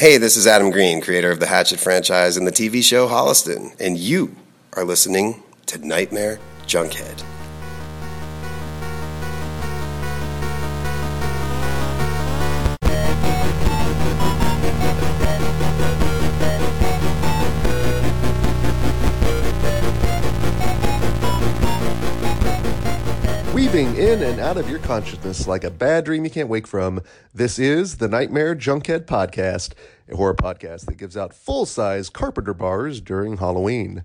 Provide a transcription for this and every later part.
Hey, this is Adam Green, creator of the Hatchet franchise and the TV show Holliston, and you are listening to Nightmare Junkhead. In and out of your consciousness like a bad dream you can't wake from, this is the Nightmare Junkhead Podcast, a horror podcast that gives out full size carpenter bars during Halloween.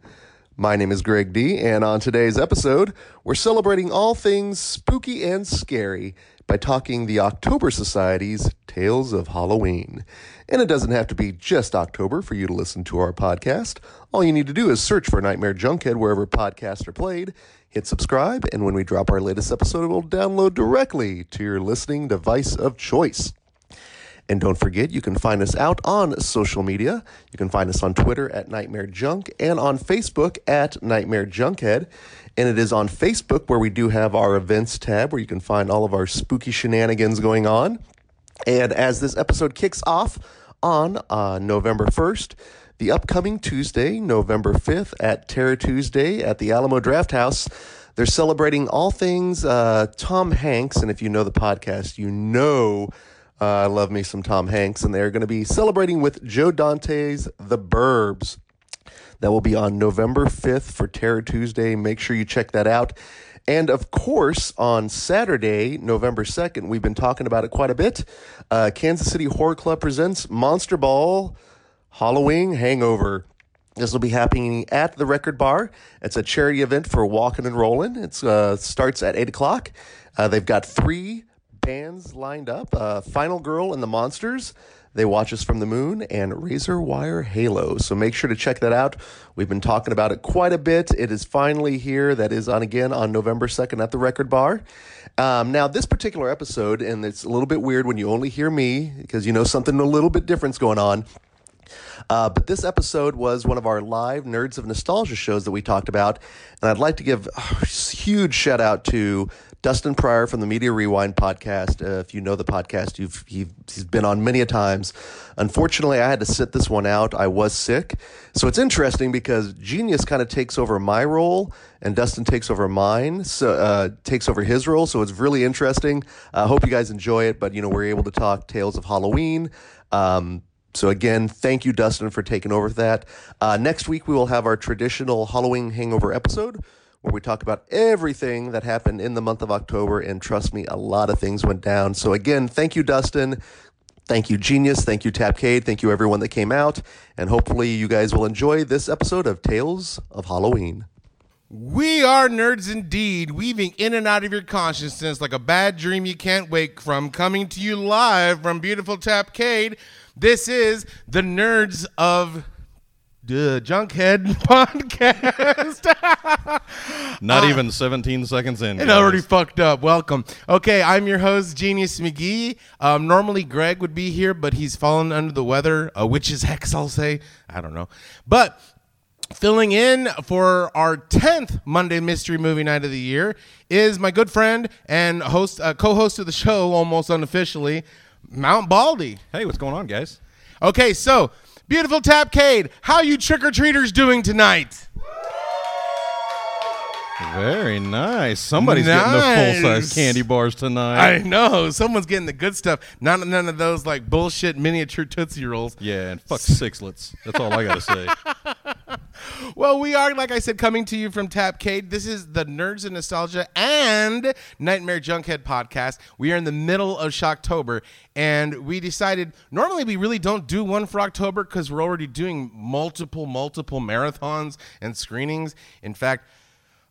My name is Greg D, and on today's episode, we're celebrating all things spooky and scary by talking the October Society's Tales of Halloween. And it doesn't have to be just October for you to listen to our podcast. All you need to do is search for Nightmare Junkhead wherever podcasts are played, hit subscribe, and when we drop our latest episode, it will download directly to your listening device of choice. And don't forget, you can find us out on social media. You can find us on Twitter at Nightmare Junk and on Facebook at Nightmare Junkhead. And it is on Facebook where we do have our events tab where you can find all of our spooky shenanigans going on. And as this episode kicks off on uh, November 1st, the upcoming Tuesday, November 5th, at Terror Tuesday at the Alamo Drafthouse, they're celebrating all things uh, Tom Hanks. And if you know the podcast, you know uh, I love me some Tom Hanks. And they're going to be celebrating with Joe Dante's The Burbs. That will be on November 5th for Terror Tuesday. Make sure you check that out. And of course, on Saturday, November 2nd, we've been talking about it quite a bit. Uh, Kansas City Horror Club presents Monster Ball Halloween Hangover. This will be happening at the Record Bar. It's a charity event for Walking and Rolling. It uh, starts at 8 o'clock. Uh, they've got three bands lined up uh, Final Girl and the Monsters. They Watch Us from the Moon and Razor Wire Halo. So make sure to check that out. We've been talking about it quite a bit. It is finally here. That is on again on November 2nd at the Record Bar. Um, now, this particular episode, and it's a little bit weird when you only hear me because you know something a little bit different's going on. Uh, but this episode was one of our live Nerds of Nostalgia shows that we talked about. And I'd like to give a huge shout out to Dustin Pryor from the Media Rewind podcast. Uh, if you know the podcast, you've he's been on many a times. Unfortunately, I had to sit this one out. I was sick, so it's interesting because Genius kind of takes over my role and Dustin takes over mine. So uh, takes over his role. So it's really interesting. I hope you guys enjoy it. But you know, we're able to talk Tales of Halloween. Um, so again, thank you, Dustin, for taking over that. Uh, next week we will have our traditional Halloween hangover episode where we talk about everything that happened in the month of October. And trust me, a lot of things went down. So, again, thank you, Dustin. Thank you, Genius. Thank you, Tapcade. Thank you, everyone that came out. And hopefully, you guys will enjoy this episode of Tales of Halloween. We are nerds indeed, weaving in and out of your consciousness like a bad dream you can't wake from, coming to you live from beautiful Tapcade. This is the Nerds of the Junkhead podcast. Not uh, even 17 seconds in. And already fucked up. Welcome. Okay, I'm your host, Genius McGee. Um, normally Greg would be here, but he's fallen under the weather, uh, which is hex, I'll say. I don't know. But filling in for our 10th Monday Mystery Movie Night of the Year is my good friend and host, uh, co-host of the show, almost unofficially, Mount Baldy. Hey, what's going on, guys? Okay, so Beautiful Tapcade, how you trick-or-treaters doing tonight? Very nice. Somebody's nice. getting the full size candy bars tonight. I know. Someone's getting the good stuff. Not none of those like bullshit miniature Tootsie Rolls. Yeah, and fuck sixlets. That's all I gotta say. well, we are, like I said, coming to you from Tapcade. This is the Nerds of Nostalgia and Nightmare Junkhead podcast. We are in the middle of Shocktober, and we decided normally we really don't do one for October because we're already doing multiple, multiple marathons and screenings. In fact,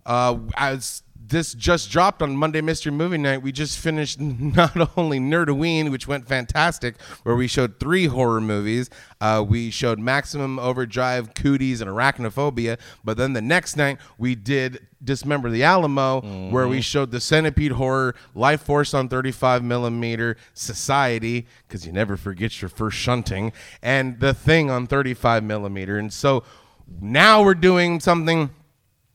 uh, as this just dropped on Monday Mystery Movie Night. We just finished not only Nerdoween, which went fantastic, where we showed three horror movies. Uh, we showed Maximum Overdrive, Cooties, and Arachnophobia. But then the next night we did Dismember the Alamo, mm-hmm. where we showed the Centipede horror, Life Force on 35 millimeter, Society, because you never forget your first shunting, and The Thing on 35 millimeter. And so now we're doing something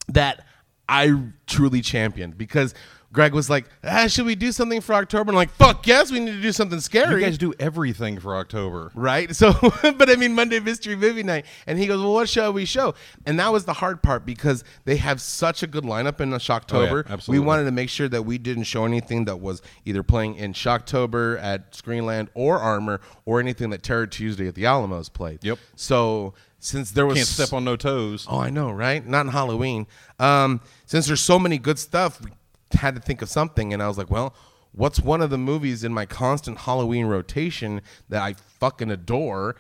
that I truly championed because Greg was like, ah, "Should we do something for October?" And I'm like, "Fuck yes, we need to do something scary. You scary." guys do everything for October. right? So, but I mean, Monday Mystery Movie Night, and he goes, "Well, what shall we show?" And that was the hard part because they have such a good lineup in Shocktober. we Oh, absolutely. wanted to make sure that we didn't show anything that was either playing in Shocktober at Screenland or Armour, or anything that Terror Tuesday at the Alamos played. Yep. So since there was Can't step on no toes. Oh, I know, right? Not in Halloween. Um, since there's so many good stuff, we had to think of something, and I was like, well, what's one of the movies in my constant Halloween rotation that I fucking adore?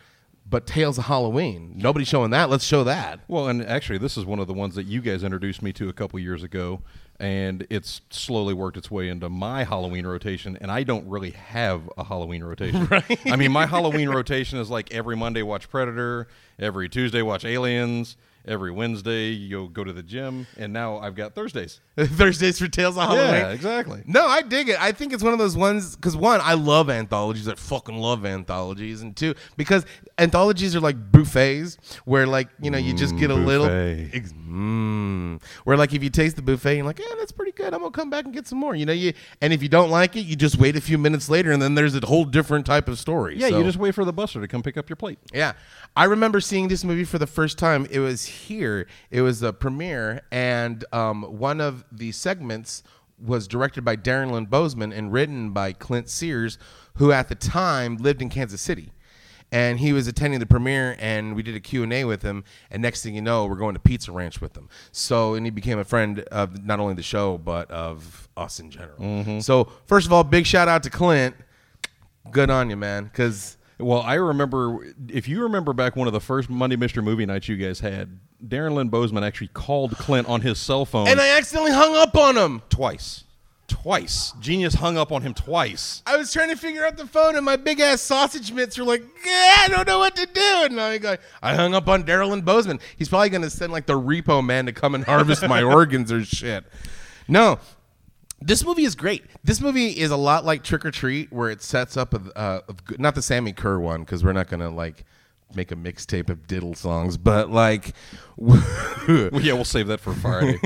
But Tales of Halloween. Nobody's showing that. Let's show that. Well, and actually, this is one of the ones that you guys introduced me to a couple years ago, and it's slowly worked its way into my Halloween rotation. And I don't really have a Halloween rotation. Right. I mean, my Halloween rotation is like every Monday watch Predator, every Tuesday watch Aliens, every Wednesday you go to the gym, and now I've got Thursdays. Thursdays for Tales of Halloween. Yeah, exactly. No, I dig it. I think it's one of those ones because one, I love anthologies. I fucking love anthologies, and two, because anthologies are like buffets where like you know you just get a little, buffet. ex- mm, where like if you taste the buffet, you're like, yeah, that's pretty good. I'm gonna come back and get some more. You know, you and if you don't like it, you just wait a few minutes later, and then there's a whole different type of story. Yeah, So- you just wait for the buster to come pick up your plate. yeah. I remember seeing this movie for the first time. It was here. It was a premiere, and um, one of the segments was directed by Darren Lynn Bousman and written by Clint Sears, who at the time lived in Kansas City. And he was attending the premiere, and we did a Q&A with him. And next thing you know, we're going to Pizza Ranch with him. So, and he became a friend of not only the show, but of us in general. Mm-hmm. So, first of all, big shout out to Clint. Good on you, man. Because Well, I remember if you remember back one of the first Monday Mystery Movie nights you guys had, Darren Lynn Bousman actually called Clint on his cell phone and I accidentally hung up on him. twice. Twice. Genius hung up on him twice. I was trying to figure out the phone, and my big ass sausage mitts were like, "Yeah, I don't know what to do." And I go, I hung up on Daryl and Bousman. He's probably gonna send like the repo man to come and harvest my organs or shit. No, this movie is great. This movie is a lot like Trick or Treat, where it sets up a, uh, a not the Sammi Curr one because we're not gonna like make a mixtape of diddle songs, but like. Yeah, we'll save that for Friday.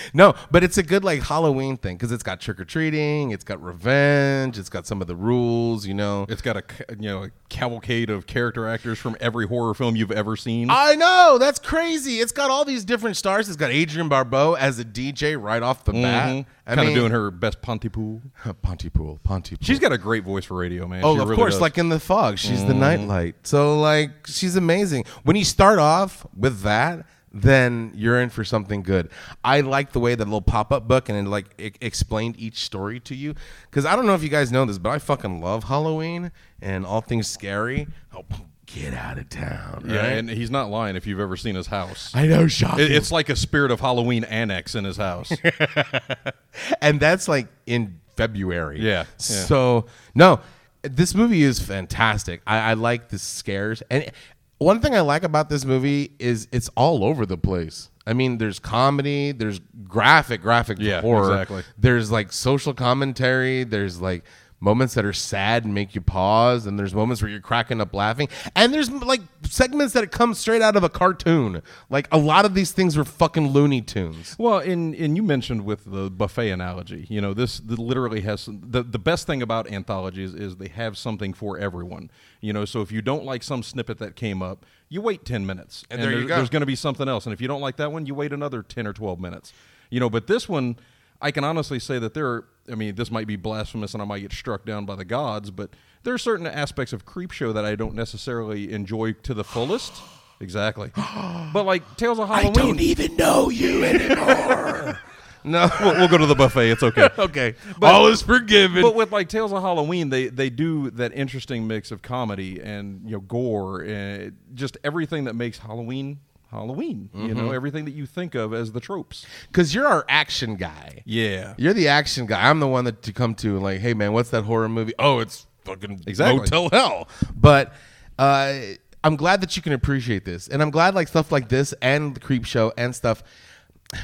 no, but it's a good like Halloween thing because it's got trick or treating, it's got revenge, it's got some of the rules, you know. it's got a you know a cavalcade of character actors from every horror film you've ever seen. I know that's crazy. It's got all these different stars. It's got Adrienne Barbeau as a DJ right off the bat. Mm-hmm. Kind of doing her best Pontypool. Pontypool, Pontypool. She's got a great voice for radio, man. Oh, She of really course, does. like in the fog, she's the mm-hmm. nightlight. So like she's amazing. When you start off with that, then you're in for something good. I like the way that little pop up book and it like it explained each story to you because I don't know if you guys know this, but I fucking love Halloween and all things scary. Oh, get out of town! yeah, and he's not lying. If you've ever seen his house, I know, shocking. It- it's like a Spirit of Halloween annex in his house. and that's like in February. Yeah, yeah. So no, this movie is fantastic. I, I like the scares, and one thing I like about this movie is it's all over the place. I mean, there's comedy, there's graphic, graphic Yeah, horror. exactly. There's like social commentary. There's like moments that are sad and make you pause, and there's moments where you're cracking up laughing, and there's like segments that come straight out of a cartoon. Like a lot of these things were fucking Looney Tunes. Well, and and you mentioned with the buffet analogy, you know, this literally has the the best thing about anthologies is they have something for everyone. You know, so if you don't like some snippet that came up, you wait ten minutes, And there you there's, go. There's going to be something else, and if you don't like that one, you wait another ten or twelve minutes. You know, but this one, I can honestly say that there. are I mean, this might be blasphemous, and I might get struck down by the gods, but there are certain aspects of Creepshow that I don't necessarily enjoy to the fullest. Exactly, but like Tales of Halloween. I don't even know you anymore. no. we'll, we'll go to the buffet. It's okay. okay. But- All is forgiven. But with like Tales of Halloween, they they do that interesting mix of comedy and you know gore and just everything that makes Halloween Halloween. You Mm-hmm. know everything that you think of as the tropes. Because you're our action guy. Yeah. You're the action guy. I'm the one that to come to and like, hey man, what's that horror movie? Oh, it's fucking Exactly. Motel Hell. But uh, I'm glad that you can appreciate this, and I'm glad like stuff like this and the Creep Show and stuff.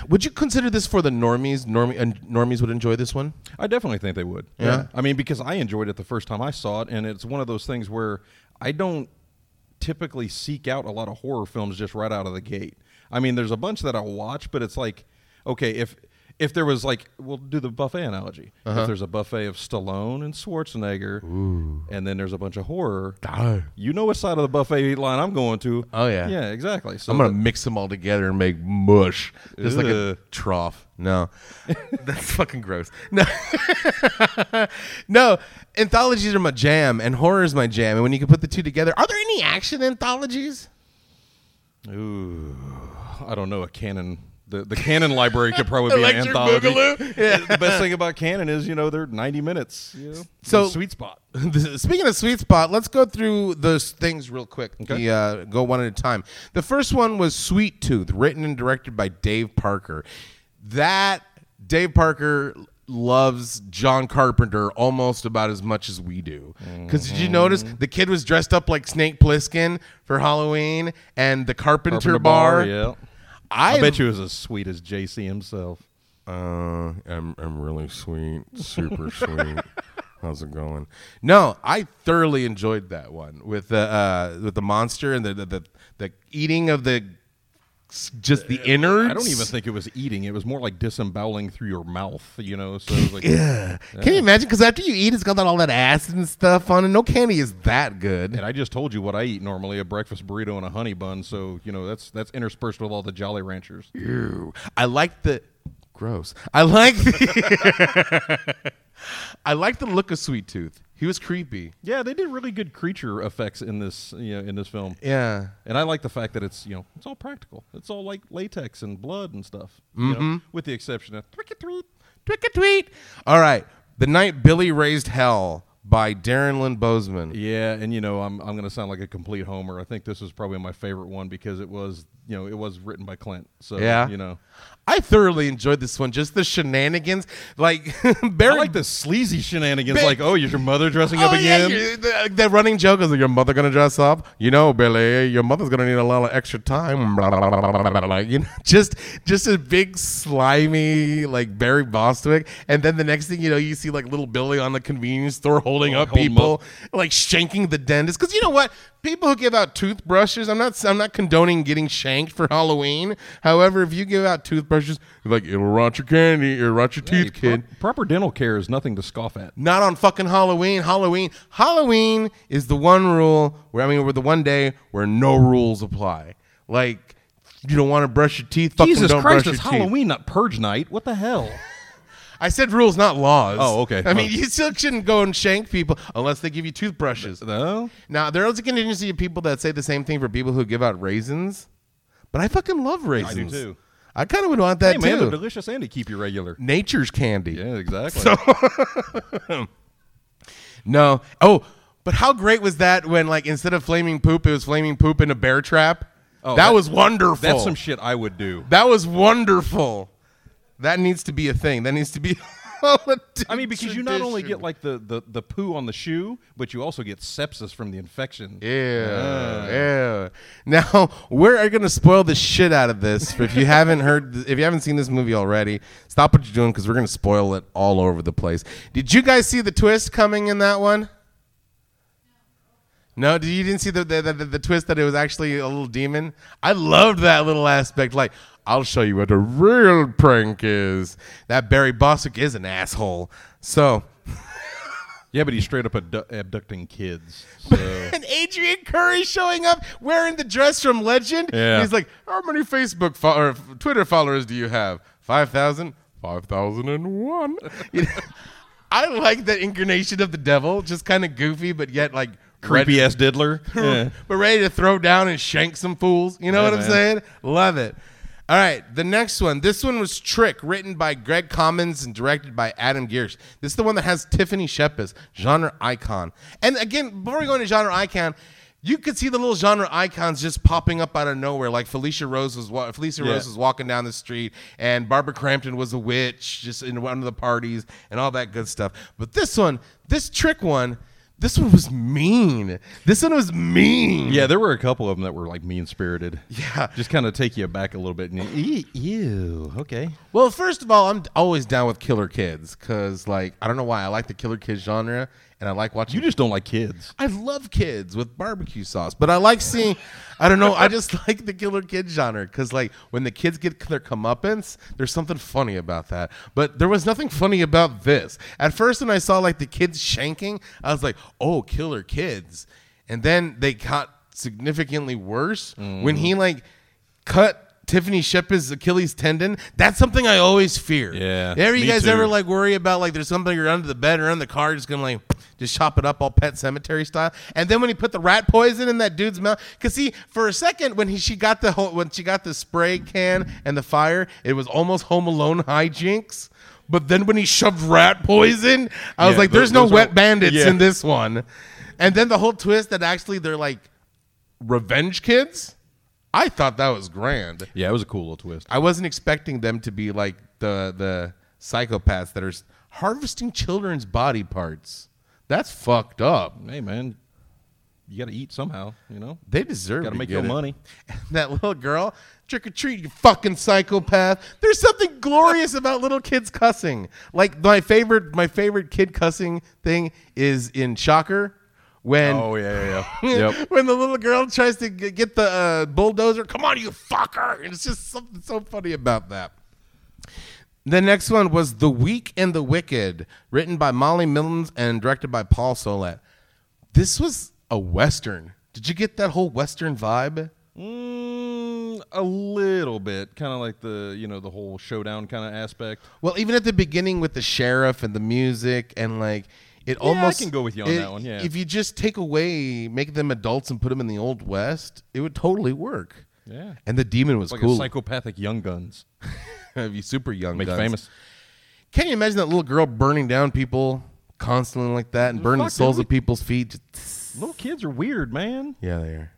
Would you consider this for the normies? Normie, uh, normies would enjoy this one. I definitely think they would. Yeah? I mean, because I enjoyed it the first time I saw it, and it's one of those things where I don't typically seek out a lot of horror films just right out of the gate. I mean, there's a bunch that I'll watch, but it's like, okay, if if there was like, we'll do the buffet analogy. Uh-huh. If there's a buffet of Stallone and Schwarzenegger, and then there's a bunch of horror, you know what side of the buffet line I'm going to. Oh, yeah. yeah, exactly. So I'm gonna that- mix them all together and make mush, just like a trough. No, that's fucking gross. No, no. Anthologies are my jam, and horror is my jam. And when you can put the two together, are there any action anthologies? Ooh, I don't know. A canon, the the canon library could probably be an Electric anthology. Boogaloo? Yeah. the best thing about canon is you know they're 90 minutes. You know, So- The sweet spot. Speaking of sweet spot, let's go through those things real quick. Okay. The, uh, go one at a time. The first one was Sweet Tooth, written and directed by Dave Parker. That Dave Parker loves John Carpenter almost about as much as we do. Because did you notice the kid was dressed up like Snake Plissken for Halloween, and the Carpenter, Carpenter bar. Yeah. I, I bet you it was as sweet as JC himself. Uh, I'm I'm really sweet, super sweet. How's it going? No, I thoroughly enjoyed that one with the uh, with the monster and the the, the, the eating of the just the uh, innards. I don't even think it was eating. It was more like disemboweling through your mouth, you know. So it was like, Yeah. Can you imagine? Because after you eat, it's got all that acid and stuff on it. No candy is that good. and I just told you what I eat normally: a breakfast burrito and a honey bun. So you know that's that's interspersed with all the Jolly Ranchers. Ew. I like the gross. I like the I like the look of Sweet Tooth. He was creepy. Yeah, they did really good creature effects in this, you know, in this film. Yeah. And I like the fact that it's you know it's all practical. It's all like latex and blood and stuff. you know, mm-hmm. with the exception of Tweet, tweet, tweet. All right. The Night Billy Raised Hell by Darren Lynn Bousman. yeah, and you know I'm I'm gonna sound like a complete homer. I think this was probably my favorite one because it was you know it was written by Clint. So Yeah. you know I thoroughly enjoyed this one. Just the shenanigans. Like, Barry. I like the sleazy shenanigans. Big- like oh, is your mother dressing Oh, up again? you- the, the running joke is, your mother gonna dress up? You know, Billy, your mother's gonna need a lot of extra time. Blah. You know, just just a big slimy like Barry Bostwick, and then the next thing you know, you see like little Billy on the convenience store holding Oh, up people, up. like shanking the dentist. Because you know what, people who give out toothbrushes, I'm not I'm not condoning getting shanked for Halloween. However, if you give out toothbrushes, like it'll rot your candy, it'll rot your Hey, teeth, kid. pro- proper dental care is nothing to scoff at. Not on fucking Halloween. Halloween. Halloween is the one rule where I mean, we're the one day where no rules apply. Like you don't want to brush your teeth. Fucking Jesus don't Christ, brush it's your teeth. Halloween, not purge night. What the hell? I said rules, not laws. Oh, okay. I mean, Oh. you still shouldn't go and shank people unless they give you toothbrushes. No. Now there is a contingency of people that say the same thing for people who give out raisins, but I fucking love raisins. I do too. I kind of would want that Hey man, too. they're delicious and they keep you regular. Nature's candy. Yeah, exactly. So No. Oh, but how great was that when like instead of flaming poop, it was flaming poop in a bear trap? Oh, that, that- was wonderful. That's some shit I would do. that was wonderful. That needs to be a thing. That needs to be. I mean, because you not only get like the, the, the poo on the shoe, but you also get sepsis from the infection. Yeah, ah. yeah. Now we're going to spoil the shit out of this. If you haven't heard, if you haven't seen this movie already, stop what you're doing because we're going to spoil it all over the place. Did you guys see the twist coming in that one? No, did you didn't see the the, the the twist that it was actually a little demon? I loved that little aspect. Like, I'll show you what a real prank is. That Barry Bostwick is an asshole. So. Yeah, but he's straight up abdu- abducting kids. So and Adrianne Curry showing up wearing the dress from Legend. Yeah. He's like, how many Facebook fo- or Twitter followers do you have? 5,000? 5,001. You know, I like that incarnation of the devil, just kind of goofy, but yet like creepy ass diddler. Yeah. but ready to throw down and shank some fools. You know Yeah, what I'm man. saying? Love it. All right, the next one. This one was Trick, written by Greg Commons and directed by Adam Gierasch. This is the one that has Tiffany Shepis, genre icon. And again, before we go into genre icon, you could see the little genre icons just popping up out of nowhere. Like Felicia Rose was wa- Felicia Yeah. Rose was walking down the street, and Barbara Crampton was a witch just in one of the parties, and all that good stuff. But this one, this Trick one. This one was mean. This one was mean. Yeah, there were a couple of them that were like mean spirited. Yeah. Just kind of take you back a little bit. And you, "Ew, ew, okay. Well, first of all, I'm always down with Killer Kids because, like, I don't know why I like the Killer Kids genre, and I like watching. You just don't like kids. I love kids with barbecue sauce, but I like seeing. I don't know. I just like the killer kid genre because, like, when the kids get their comeuppance, there's something funny about that. But there was nothing funny about this. At first, when I saw like the kids shanking, I was like, "Oh, killer kids!" And then they got significantly worse when mm. he like cut. Tiffany Shepis's Achilles tendon. That's something I always fear. Yeah, Ever you guys too. ever like worry about like there's somebody under the bed or under the car just gonna like just chop it up all pet cemetery style and then when he put the rat poison in that dude's mouth because see for a second when he she got the whole when she got the spray can and the fire it was almost home alone hijinks but then when he shoved rat poison i was Yeah, like there's no those are- wet bandits yeah. in this one and then the whole twist that actually they're like revenge kids i thought that was grand Yeah, it was a cool little twist. I wasn't expecting them to be like the the psychopaths that are harvesting children's body parts. That's fucked up. Hey, man, you got to eat somehow. You know, They deserve got to to make your it. money. That little girl, trick or treat, you fucking psychopath. There's something glorious about little kids cussing. Like my favorite, my favorite kid cussing thing is in Shocker when Oh yeah, yeah, yeah. yep. when the little girl tries to g- get the uh, bulldozer, come on, you fucker! And it's just something so funny about that. The next one was The Weak and the Wicked, written by Molly Millions and directed by Paul Solet. This was a western. Did you get that whole western vibe? Mm, a little bit, kind of like the you know the whole showdown kind of aspect. Well, even at the beginning with the sheriff and the music and like it I almost can go with you on it- that one, yeah. If you just take away, make them adults and put them in the old west, it would totally work. Yeah, And the demon was like cool. psychopathic young guns. Have you super young Make guns. famous. Can you imagine that little girl burning down people constantly like that and burning the Fuck, souls of people's feet? Little kids are weird, man. yeah, they are.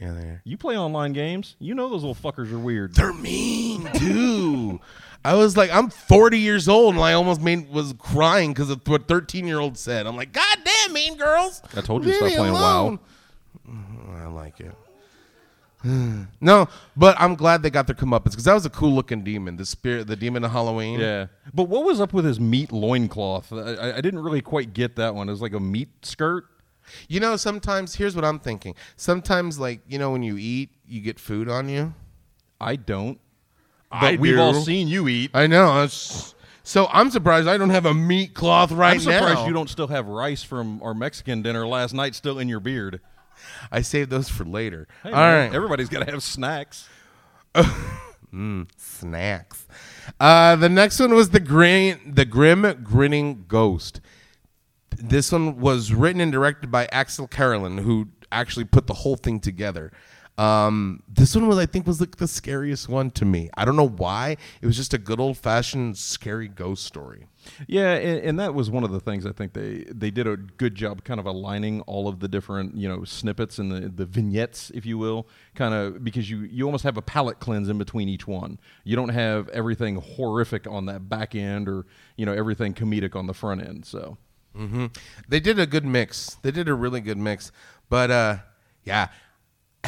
Yeah, they are. You play online games, you know those little fuckers are weird. They're mean too. I was like, I'm 40 years old, and I almost made was crying because of what 13 year old said. I'm like, God damn, mean girls. I told you to stop playing WoW. alone." Mm, I like it. no, but I'm glad they got their comeuppance because that was a cool looking demon. The spirit, the demon of Halloween. Yeah, but what was up with his meat loincloth? I- I didn't really quite get that one. It was like a meat skirt. You know, sometimes here's what I'm thinking. Sometimes, like you know, when you eat, you get food on you. I don't. But I we've all seen you eat. I know. it's- so I'm surprised I don't have a meat cloth right I'm surprised now. you don't still have rice from our Mexican dinner last night still in your beard. I saved those for later. Hey, All man, right, everybody's got to have snacks. snacks. Uh, the next one was the grin, the grim grinning ghost. This one was written and directed by Axelle Carolyn, who actually put the whole thing together. Um, this one was, I think, was like the scariest one to me. I don't know why. It was just a good old fashioned scary ghost story. Yeah, and, and that was one of the things I think they they did a good job kind of aligning all of the different you know snippets and the, the vignettes, if you will, kind of because you you almost have a palate cleanse in between each one. You don't have everything horrific on that back end or you know everything comedic on the front end. So They did a good mix. They did a really good mix. But uh, yeah,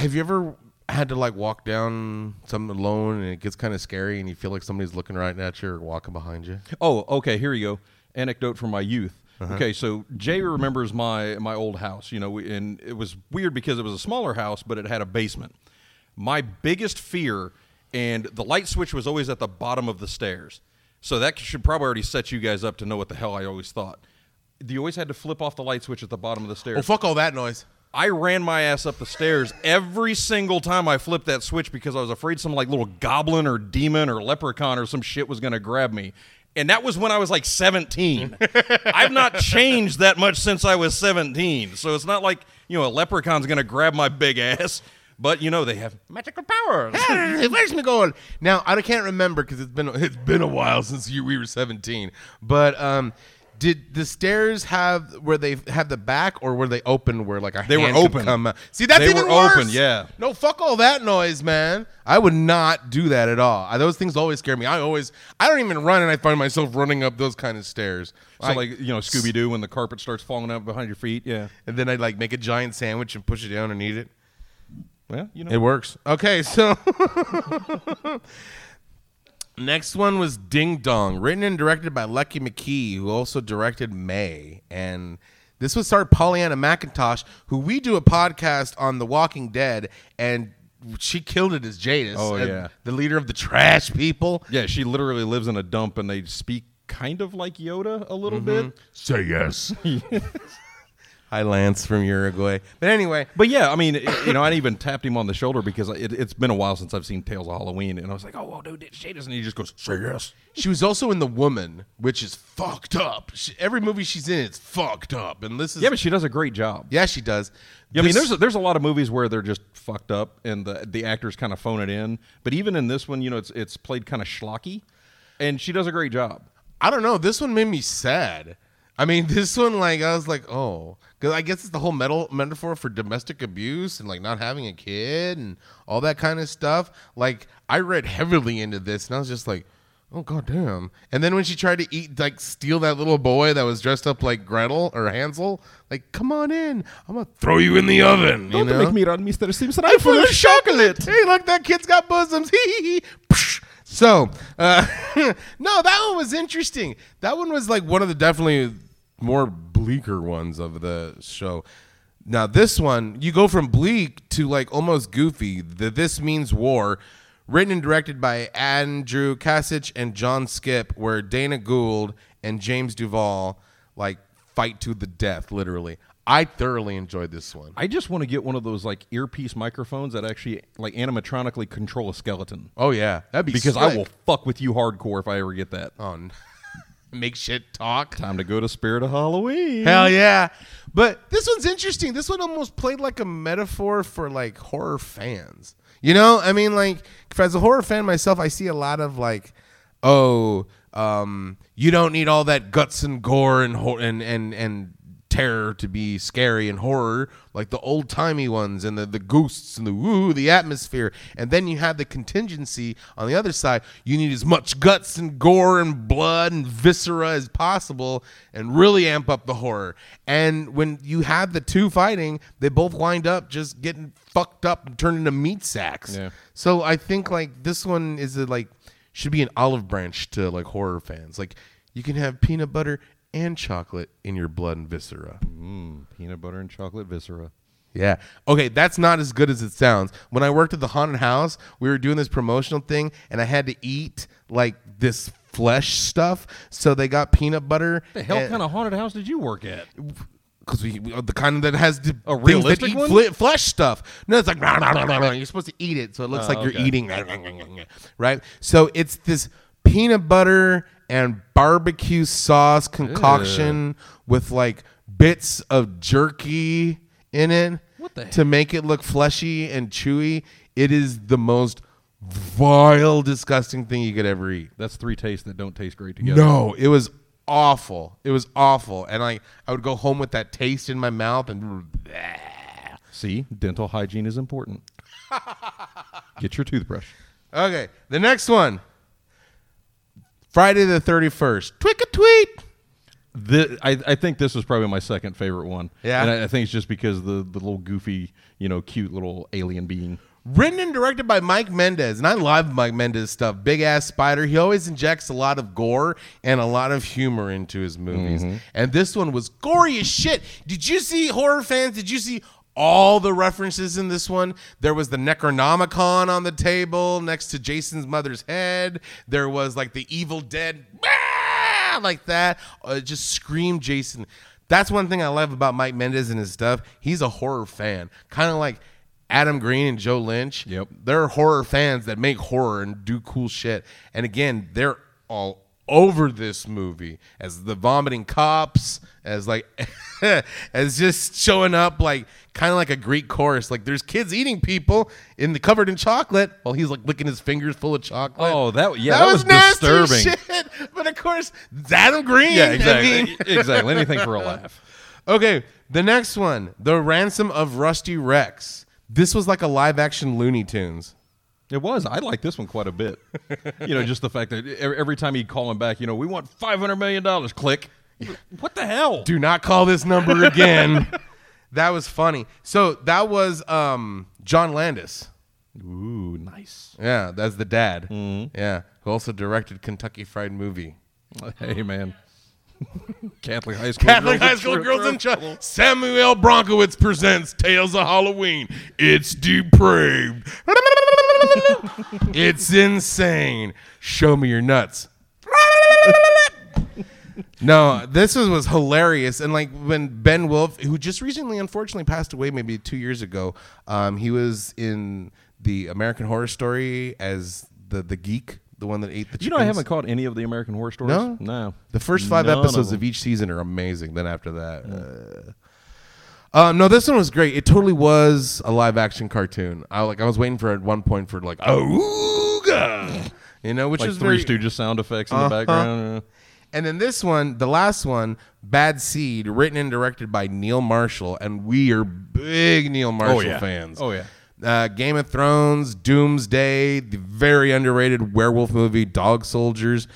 have you ever had to like walk down something alone and it gets kind of scary and you feel like somebody's looking right at you or walking behind you? Oh, okay. Here you go. Anecdote from my youth. Uh-huh. Okay, so Jay remembers my my old house. You know, we- and it was weird because it was a smaller house, but it had a basement. My biggest fear, and the light switch was always at the bottom of the stairs. So that should probably already set you guys up to know what the hell I always thought. You always had to flip off the light switch at the bottom of the stairs. Oh, fuck all that noise. I ran my ass up the stairs every single time I flipped that switch because I was afraid some like little goblin or demon or leprechaun or some shit was going to grab me. And that was when I was like 17. I've not changed that much since I was 17. So it's not like, you know, a leprechaun's going to grab my big ass. But, you know, they have magical powers. Where's me going? Now I can't remember because it's been it's been a while since you, we were seventeen. But um, did the stairs have where they have the back or were they open where like a They were open. Come out? See that's They even were worse. open, yeah. No, fuck all that noise, man. I would not do that at all. I, those things always scare me. I always I don't even run and I find myself running up those kind of stairs. So, I- like, you know, Scooby Doo when the carpet starts falling out behind your feet. Yeah. and then I like make a giant sandwich and push it down and eat it. Well, you know. It works. Okay, so next one was Ding Dong, written and directed by Lucky McKee, who also directed May. And This was starred Pollyanna McIntosh, who we do a podcast on The Walking Dead, and she killed it as Jadis. Oh, yeah. the leader of the trash people. Yeah, she literally lives in a dump, and they speak kind of like Yoda a little mm-hmm. bit. Say yes. Hi, Lance from Uruguay. But anyway, But yeah, I mean, it- you know, I even tapped him on the shoulder because it, it's been a while since I've seen Tales of Halloween, and I was like, "Oh, whoa, dude, it's Jadis," and he just goes, "Say yes." she was also in The Woman, which is fucked up. She, every movie she's in is fucked up, and this is Yeah, but she does a great job. yeah, she does. Yeah, I mean, there's a, there's a lot of movies where they're just fucked up and the the actors kind of phone it in. But even in this one, you know, it's it's played kind of schlocky, and she does a great job. I don't know. This one made me sad. I mean, this one, like, I was like, oh, because I guess it's the whole metal metaphor for domestic abuse and like not having a kid and all that kind of stuff. Like, I read heavily into this, and I was just like, oh goddamn. And then when she tried to eat, like, steal that little boy that was dressed up like Gretel or Hansel, like, come on in, I'm gonna throw you in the oven. you know? me run, Mister Simpson. I'm full of chocolate. Hey, look, that kid's got bosoms. Hee hee hee. So, uh, no, that one was interesting. That one was like one of the definitely more bleaker ones of the show. Now, this one, you go from bleak to like almost goofy. The This Means War, written and directed by Andrew Kasch and John Skipp, where Dana Gould and James Duval like fight to the death, literally. I thoroughly enjoyed this one. I just want to get one of those like earpiece microphones that actually like animatronically control a skeleton. Oh yeah, that'd be Because I will fuck with you hardcore if I ever get that. Oh, n- make shit talk. Time to go to Spirit of Halloween. Hell yeah! But this one's interesting. This one almost played like a metaphor for like horror fans. You know, I mean, like as a horror fan myself, I see a lot of like, oh, um, you don't need all that guts and gore and and and and terror to be scary and horror like the old timey ones and the, the ghosts and the woo the atmosphere. And then you have the contingency on the other side. You need as much guts and gore and blood and viscera as possible and really amp up the horror. And when you have the two fighting they both wind up just getting fucked up and turned into meat sacks. Yeah. so i think like this one is a, like should be an olive branch to like horror fans. Like you can have peanut butter and chocolate in your blood and viscera Mm, peanut butter and chocolate viscera. yeah. Okay, that's not as good as it sounds. When I worked at the haunted house, we were doing this promotional thing, and I had to eat like this flesh stuff. So they got peanut butter. The hell kind of haunted house did you work at? Because we, we- the kind that has the A things that realistic eat fle- flesh stuff. No, it's like you're supposed to eat it, so it looks Oh, like you're okay. eating. Right. So it's this peanut butter and barbecue sauce concoction with like bits of jerky in it What the to make it look fleshy and chewy. It is the most vile, disgusting thing you could ever eat. That's three tastes that don't taste great together. No, it was awful. It was awful, and I I would go home with that taste in my mouth and. See, dental hygiene is important. Get your toothbrush. Okay, the next one. Friday the thirty first. Tweak a tweet. The, I, I think this was probably my second favorite one. Yeah? and I, I think it's just because the the little goofy, you know, cute little alien being. Written and directed by Mike Mendez, and I love Mike Mendez stuff. Big ass spider. He always injects a lot of gore and a lot of humor into his movies. Mm-hmm. And this one was gory as shit. Did you see horror fans? Did you see all the references in this one? There was the Necronomicon on the table next to Jason's mother's head. There was like the Evil Dead, like that. Uh, just screamed Jason. That's one thing I love about Mike Mendez and his stuff. He's a horror fan, kind of like Adam Green and Joe Lynch. Yep. They're horror fans that make horror and do cool shit. And again, they're all over this movie as the vomiting cops, as like as just showing up like kind of like a Greek chorus. Like there's kids eating people in the covered in chocolate while he's like licking his fingers full of chocolate. Oh, that yeah, that, was, nasty disturbing. Shit. But of course, Adam Green. Yeah, I exactly, mean- exactly. Anything for a laugh. Okay, the next one, The Ransom of Rusty Rex. This was like a live action Looney Tunes. It was. I like this one quite a bit. you know, just the fact that every time he'd call him back, you know, we want five hundred million dollars. Click. What the hell? Do not call this number again. that was funny. So that was um, John Landis. Ooh, nice. Yeah, that's the dad. Mm-hmm. Yeah, who also directed Kentucky Fried Movie. Hey, man. Catholic high school. Catholic girls High School Tr- Girls in Trouble. Samuel Bronkowitz presents Tales of Halloween. It's depraved. it's insane. Show me your nuts. no, this was, was hilarious. And like when Ben Woolf, who just recently unfortunately passed away maybe two years ago, um, he was in the American Horror Story as the, the geek, the one that ate the chickens. You know, I haven't caught any of the American Horror Stories. No? no. The first five None episodes of, them. each season are amazing. Then after that, uh, uh, no, this one was great. It totally was a live action cartoon. I like. I was waiting for at one point for like ooga, you know, which like is Three very. Stooges sound effects in Uh-huh. the background. And then this one, the last one, Bad Seed, written and directed by Neil Marshall, and we are big Neil Marshall yeah. fans. Oh, yeah. Uh, Game of Thrones, Doomsday, the very underrated werewolf movie, Dog Soldiers.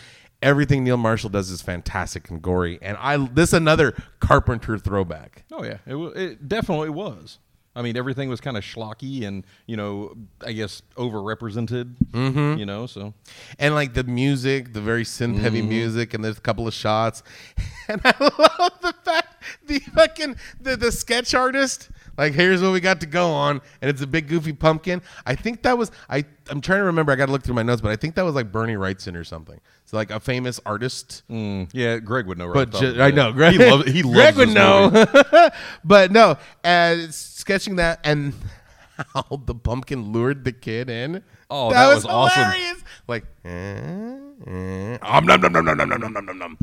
Everything Neil Marshall does is fantastic and gory. And I this another Carpenter throwback. Oh yeah, it, it definitely was. I mean, everything was kind of schlocky and you know, I guess overrepresented. Mm-hmm. You know, so And like the music, the very synth heavy Mm-hmm. music, and there's a couple of shots. And I love the fact the fucking the, the sketch artist, like here's what we got to go on, and it's a big goofy pumpkin. I think that was I I'm trying to remember, I gotta look through my notes, but I think that was like Bernie Wrightson or something. So like a famous artist. mm, yeah, Greg would know. Right But ju- I know. Greg. He loves. He loves Greg would know, but no, uh, sketching that and how the pumpkin lured the kid in. Oh, that was awesome. hilarious. Like, eh, eh, om nom nom nom nom nom nom nom nom nom nom.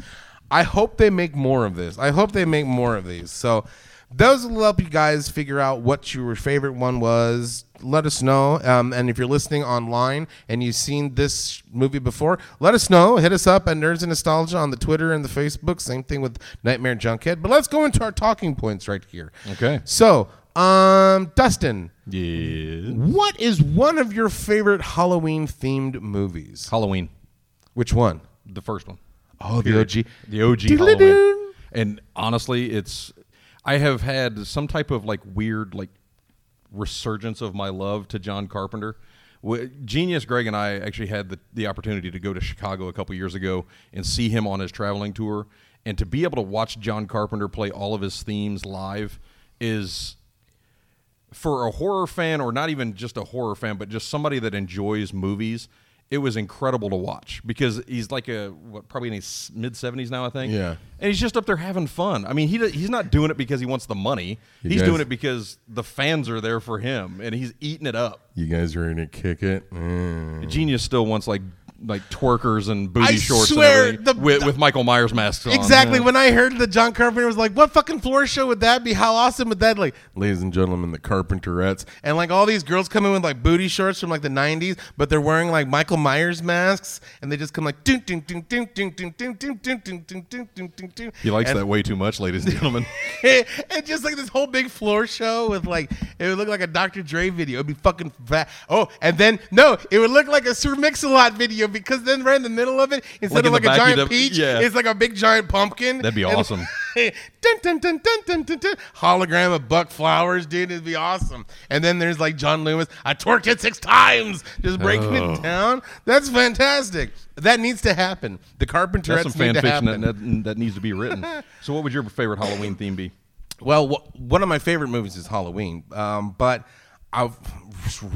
I hope they make more of this. I hope they make more of these. So those will help you guys figure out what your favorite one was. Let us know. Um, and if you're listening online and you've seen this movie before, let us know. Hit us up at Nerds and Nostalgia on the Twitter and the Facebook. Same thing with Nightmare Junkhead. But let's go into our talking points right here. Okay. So, um, Dustin, Yeah. what is one of your favorite Halloween themed movies? Halloween, Which one? the first one. Oh, the OG. The OG Halloween. And honestly, it's I have had some type of like weird like resurgence of my love to John Carpenter. Genius Greg and I actually had the, the opportunity to go to Chicago a couple years ago and see him on his traveling tour, and to be able to watch John Carpenter play all of his themes live is for a horror fan or not even just a horror fan but just somebody that enjoys movies it was incredible to watch because he's like a what probably in his mid 70s now i think Yeah. and he's just up there having fun i mean he he's not doing it because he wants the money You he's guys- doing it because the fans are there for him and he's eating it up You guys are gonna kick it. Mm. genius still wants like like twerkers and booty I shorts swear, and the- with, with michael myers masks on Exactly. Yeah. When I heard that John Carpenter was like, "What fucking floor show would that be? How awesome would that?" Like, ladies and gentlemen, the Carpenterettes, and like all these girls come in with like booty shorts from like the '90s, but they're wearing like Michael Myers masks, and they just come like, he likes And- that way too much ladies and gentlemen and just like this whole big floor show with like it would look like a Dr. Dre video. It'd be fucking fat. Oh, and then no, it would look like a Sir Mix-a-Lot video because then right in the middle of it, instead Like of in like a giant you'd peach, yeah. it's like a big giant pumpkin. That'd be And- awesome. dun, dun, dun, dun, dun, dun, dun. Hologram of Buck Flowers, dude. It'd be awesome. And then there's like John Loomis. I twerked it six times, just breaking Oh. it down. That's fantastic. That needs to happen. The Carpenterettes that's some need to fiction happen. that, that, that needs to be written so what would your favorite halloween theme be Well, wh- one of my favorite movies is Halloween, um, but I've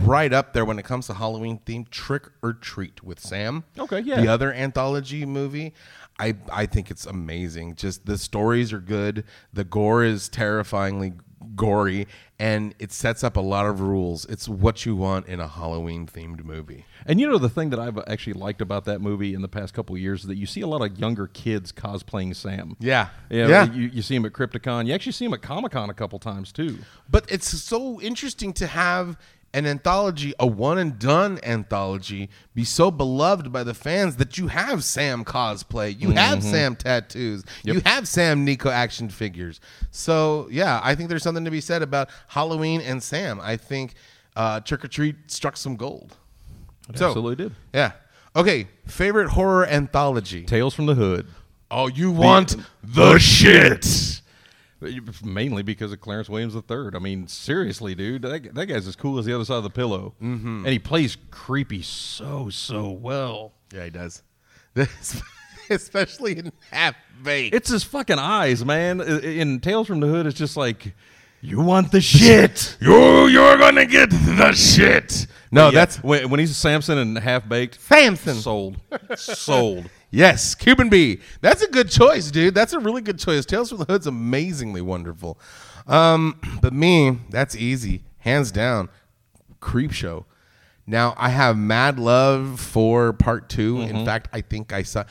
right up there when it comes to Halloween themed Trick or Treat with Sam. Okay, yeah. The other anthology movie, I I think it's amazing. Just the stories are good, the gore is terrifyingly gory, and it sets up a lot of rules. It's what you want in a Halloween themed movie. And you know the thing that I've actually liked about that movie in the past couple years is that you see a lot of younger kids cosplaying Sam. Yeah. yeah. Yeah. You, you see him at Crypticon. You actually see him at Comic Con a couple times too. But it's so interesting to have an anthology, a one and done anthology, be so beloved by the fans that you have Sam cosplay, you have Sam tattoos, you have Sam NECA action figures. So yeah, I think there's something to be said about Halloween and Sam. I think uh, Trick or Treat struck some gold. So, absolutely did. Yeah. Okay. Favorite horror anthology. Tales from the Hood. Oh, you want the shit. Mainly because of Clarence Williams III. I mean, seriously, dude, that, that guy's as cool as the other side of the pillow, mm-hmm. and he plays creepy so so well. Yeah, he does. Especially in half baked. It's his fucking eyes, man. In Tales from the Hood, it's just like, you want the shit. you you're gonna get the shit. No, Yeah, that's when, when he's Samson and half baked. Samson. Sold, sold. Yes, Cuban B. That's a good choice, dude. That's a really good choice. Tales from the Hood's amazingly wonderful. Um, but me, that's easy, hands down. Creep Show. Now I have mad love for part 2 Mm-hmm. In fact, I think I saw.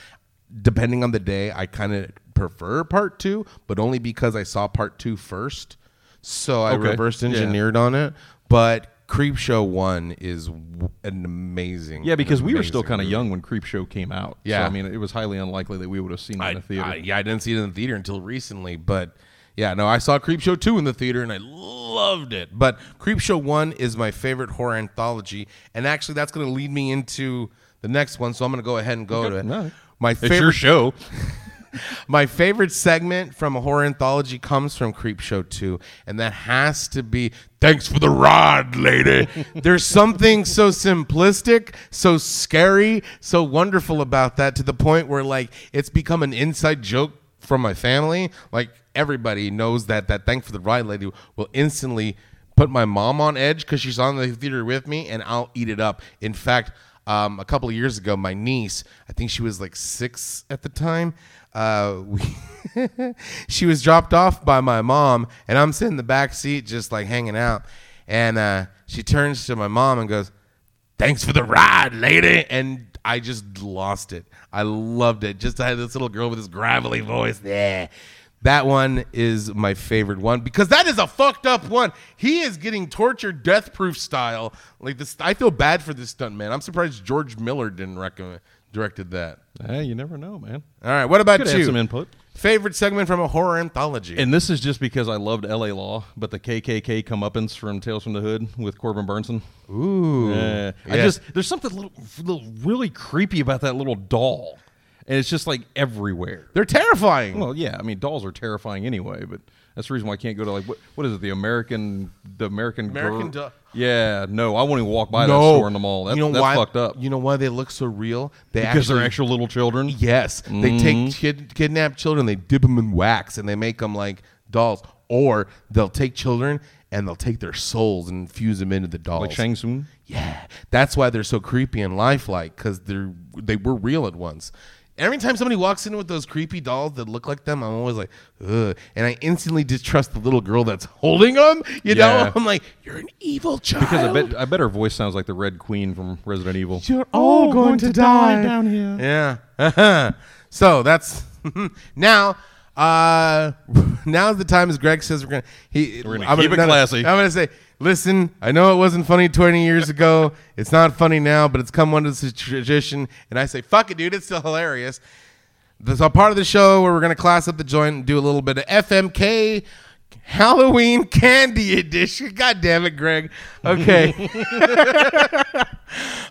Depending on the day, I kind of prefer part two, but only because I saw part two first. So I Okay. reverse Yeah. engineered on it. But Creep Show one is w- an amazing. Yeah, because we were still kind of young when Creepshow came out. Yeah. So, I mean, it was highly unlikely that we would have seen it I, in a theater. I- yeah, I didn't see it in the theater until recently, but yeah, no, I saw Creepshow 2 in the theater and I loved it. But Creepshow 1 is my favorite horror anthology, and actually that's going to lead me into the next one, so I'm going to go ahead and go to it. no. My it's your favorite show. my favorite segment from a horror anthology comes from Creepshow 2, and that has to be Thanks for the rod, lady. There's something so simplistic, so scary, so wonderful about that to the point where like it's become an inside joke from my family. Like everybody knows that that Thanks for the ride lady will instantly put my mom on edge because she's on the theater with me and I'll eat it up. In fact, um, a couple of years ago, my niece, I think she was like six at the time, uh, we she was dropped off by my mom, and I'm sitting in the back seat just like hanging out. And uh, she turns to my mom and goes, Thanks for the ride, lady. And I just lost it. I loved it. Just I had this little girl with this gravelly voice. Yeah. That one is my favorite one because that is a fucked up one. He is getting tortured, death proof style. Like this, I feel bad for this stunt man. I'm surprised George Miller didn't recommend directed that. Hey, you never know, man. All right, what about Could you? some input. Favorite segment from a horror anthology? And this is just because I loved L.A. Law, but the KKK comeuppance from Tales from the Hood with Corbin Bernsen. Ooh, Yeah. I Yeah. just there's something little, little really creepy about that little doll, and it's just like everywhere. they're terrifying. Well, yeah, I mean dolls are terrifying anyway, but that's the reason why I can't go to like what what is it the American the American American Girl- doll. Yeah, no, I won't even walk by that no, store in the mall. That's, you know that's why? fucked up. You know why they look so real? They because actually, they're actual little children. Yes, they take mm-hmm. kid, kidnap children, they dip them in wax, and they make them like dolls. Or they'll take children and they'll take their souls and fuse them into the dolls. Like Shang Tsung. Yeah, that's why they're so creepy and lifelike because they're they were real at once. Every time somebody walks in with those creepy dolls that look like them, I'm always like, ugh, and I instantly distrust the little girl that's holding them. You know, Yeah. I'm like, you're an evil child. Because I bet I bet her voice sounds like the Red Queen from Resident Evil. you're all going, to, die. down here. Yeah. so that's now. Uh, now's the time as Greg says we're gonna. He, We're gonna I'm keep it no, no, classy. I'm gonna say, listen. I know it wasn't funny 20 years ago. it's not funny now, but it's come under this tradition. And I say, fuck it, dude. It's still hilarious. This is a part of the show where we're gonna class up the joint and do a little bit of FMK. Halloween Candy Edition. God damn it, Greg. Okay.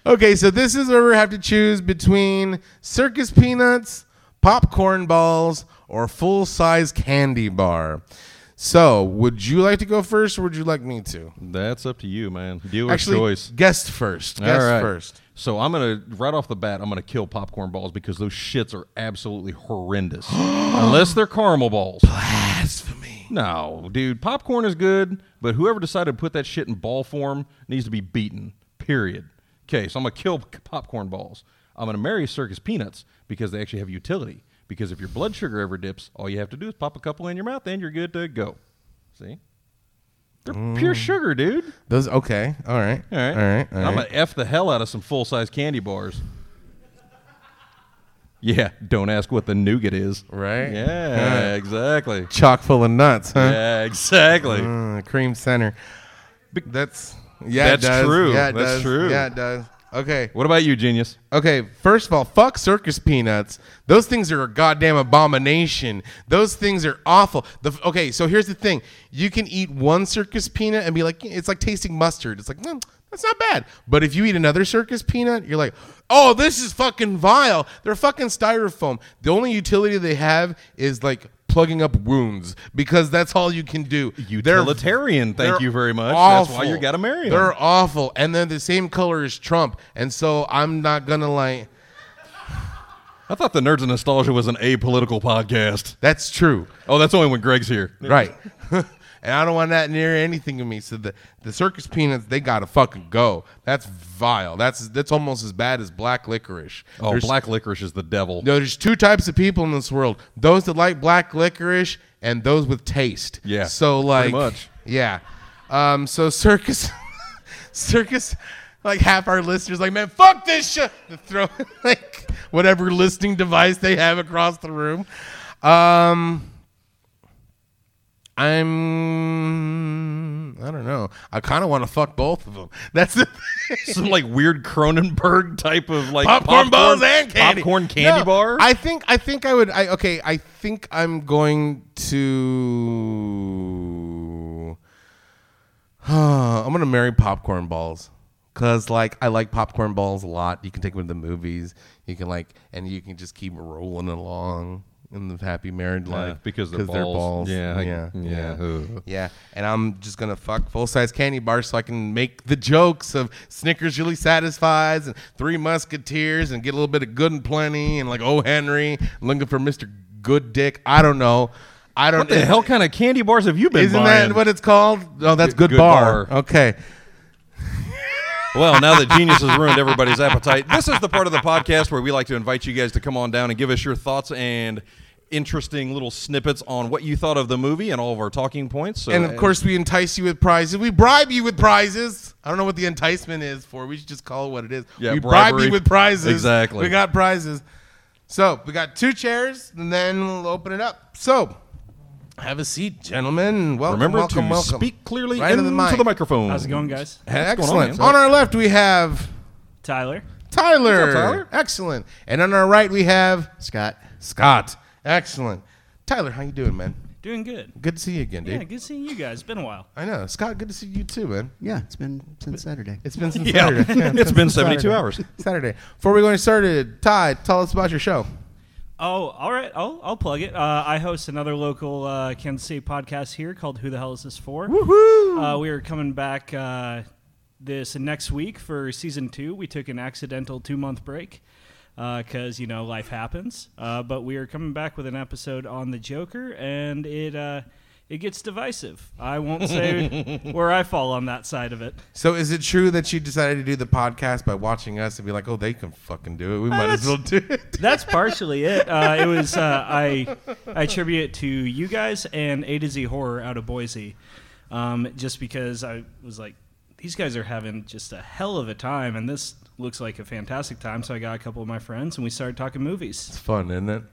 Okay, so this is where we have to choose between circus peanuts, popcorn balls, or full size candy bar. So, would you like to go first, or would you like me to? That's up to you, man. Dealer's Actually, choice. guest first. Guest right. first. So I'm gonna right off the bat, I'm gonna kill popcorn balls because those shits are absolutely horrendous. Unless they're caramel balls. Blasphemy. No, dude, popcorn is good, but whoever decided to put that shit in ball form needs to be beaten. Period. Okay, so I'm gonna kill popcorn balls. I'm gonna marry circus peanuts because they actually have utility. Because if your blood sugar ever dips, all you have to do is pop a couple in your mouth, and you're good to go. See? They're pure sugar, dude. Those okay. All right. All right. All right. All I'm gonna f the hell out of some full size candy bars. Yeah, don't ask what the nougat is. Right? Yeah, exactly. Chock full of nuts, huh? Yeah, exactly. Uh, cream center. That's yeah. That's it does. true. Yeah, it That's does. true. Yeah, it does. Okay. What about you, genius? Okay, first of all, fuck circus peanuts. Those things are a goddamn abomination. Those things are awful. The, okay, so here's the thing: you can eat one circus peanut and be like, it's like tasting mustard. It's like, mm, that's not bad. But if you eat another circus peanut, you're like, oh, this is fucking vile. They're fucking styrofoam. The only utility they have is like plugging up wounds because that's all you can do. They're- Utilitarian, thank they're you very much. That's why you gotta marry 'em. They're awful, and they're the same color as Trump, and so I'm not gonna like. I thought the Nerds of Nostalgia was an apolitical podcast. That's true. Oh, that's only when Greg's here. Right. and I don't want that near anything of me. So the, the circus peanuts, they gotta fucking go. That's vile. That's that's almost as bad as black licorice. Oh, There's- black licorice is the devil. No, there's two types of people in this world: those that like black licorice and those with taste. Yeah, So like, yeah. Um. So circus, circus, like half our listeners like, man, fuck this shit. Throw like whatever listening device they have across the room. Um. I'm. I don't know. I kind of want to fuck both of them. That's the thing. Some like weird Cronenberg type of like popcorn, balls and candy. popcorn candy No, bar. I think I think I would. I okay. I think I'm going to. I'm gonna marry popcorn balls. Cause like I like popcorn balls a lot. You can take them to the movies. You can like, and you can just keep rolling along in the happy married Yeah, life because they're they're balls. balls. Yeah, I- yeah, yeah. yeah. Yeah, and I'm just gonna fuck full size candy bars so I can make the jokes of Snickers really satisfies and Three Musketeers and get a little bit of Good and Plenty and like Oh Henry looking for Mister Good Dick. I don't know. I don't. what the hell kind of candy bars have you been Isn't buying? that what it's called? Oh, that's Good- Good, Good bar. Bar. Okay. Well, now that Genius has ruined everybody's appetite, this is the part of the podcast where we like to invite you guys to come on down and give us your thoughts and interesting little snippets on what you thought of the movie and all of our talking points. So, And of course, we entice you with prizes. We bribe you with prizes. I don't know what the enticement is for. We should just call it what it is. Yeah, we bribe bribery. you with prizes. Exactly. We got prizes. So we got two chairs, and then we'll open it up. So have a seat, gentlemen. Welcome, remember welcome, to welcome. speak clearly right into into the mic. the microphone. How's it going, guys? Excellent. man? on our left, we have Tyler. Tyler. Up, Tyler? Excellent. And on our right, we have Scott. Scott. Excellent. Tyler, how you doing, man? Doing good. Good to see you again, dude. Yeah, good seeing you guys. It's been a while. I know, Scott. Good to see you too, man. Yeah, it's been since Saturday. It's been since Yeah. Saturday. Yeah, It's been since 72 Saturday. hours. Saturday. Before we go any started, Ty, tell us about your show. Oh, all right. I'll, I'll plug it. Uh, I host another local uh, Kansas City podcast here called Who the Hell Is This For? Woohoo! Uh, we are coming back uh, this next week for season two. We took an accidental two month break because, you know, life happens. Uh, but we are coming back with an episode on the Joker, and it. Uh, it gets divisive. I won't say where I fall on that side of it. So, is it true that you decided to do the podcast by watching us and be like, "Oh, they can fucking do it. We might as well do it." That's partially it. Uh, it was uh, I I attribute it to you guys and A to Z Horror out of Boise, um, just because I was like, these guys are having just a hell of a time, and this looks like a fantastic time. So I got a couple of my friends, and we started talking movies. It's fun, isn't it?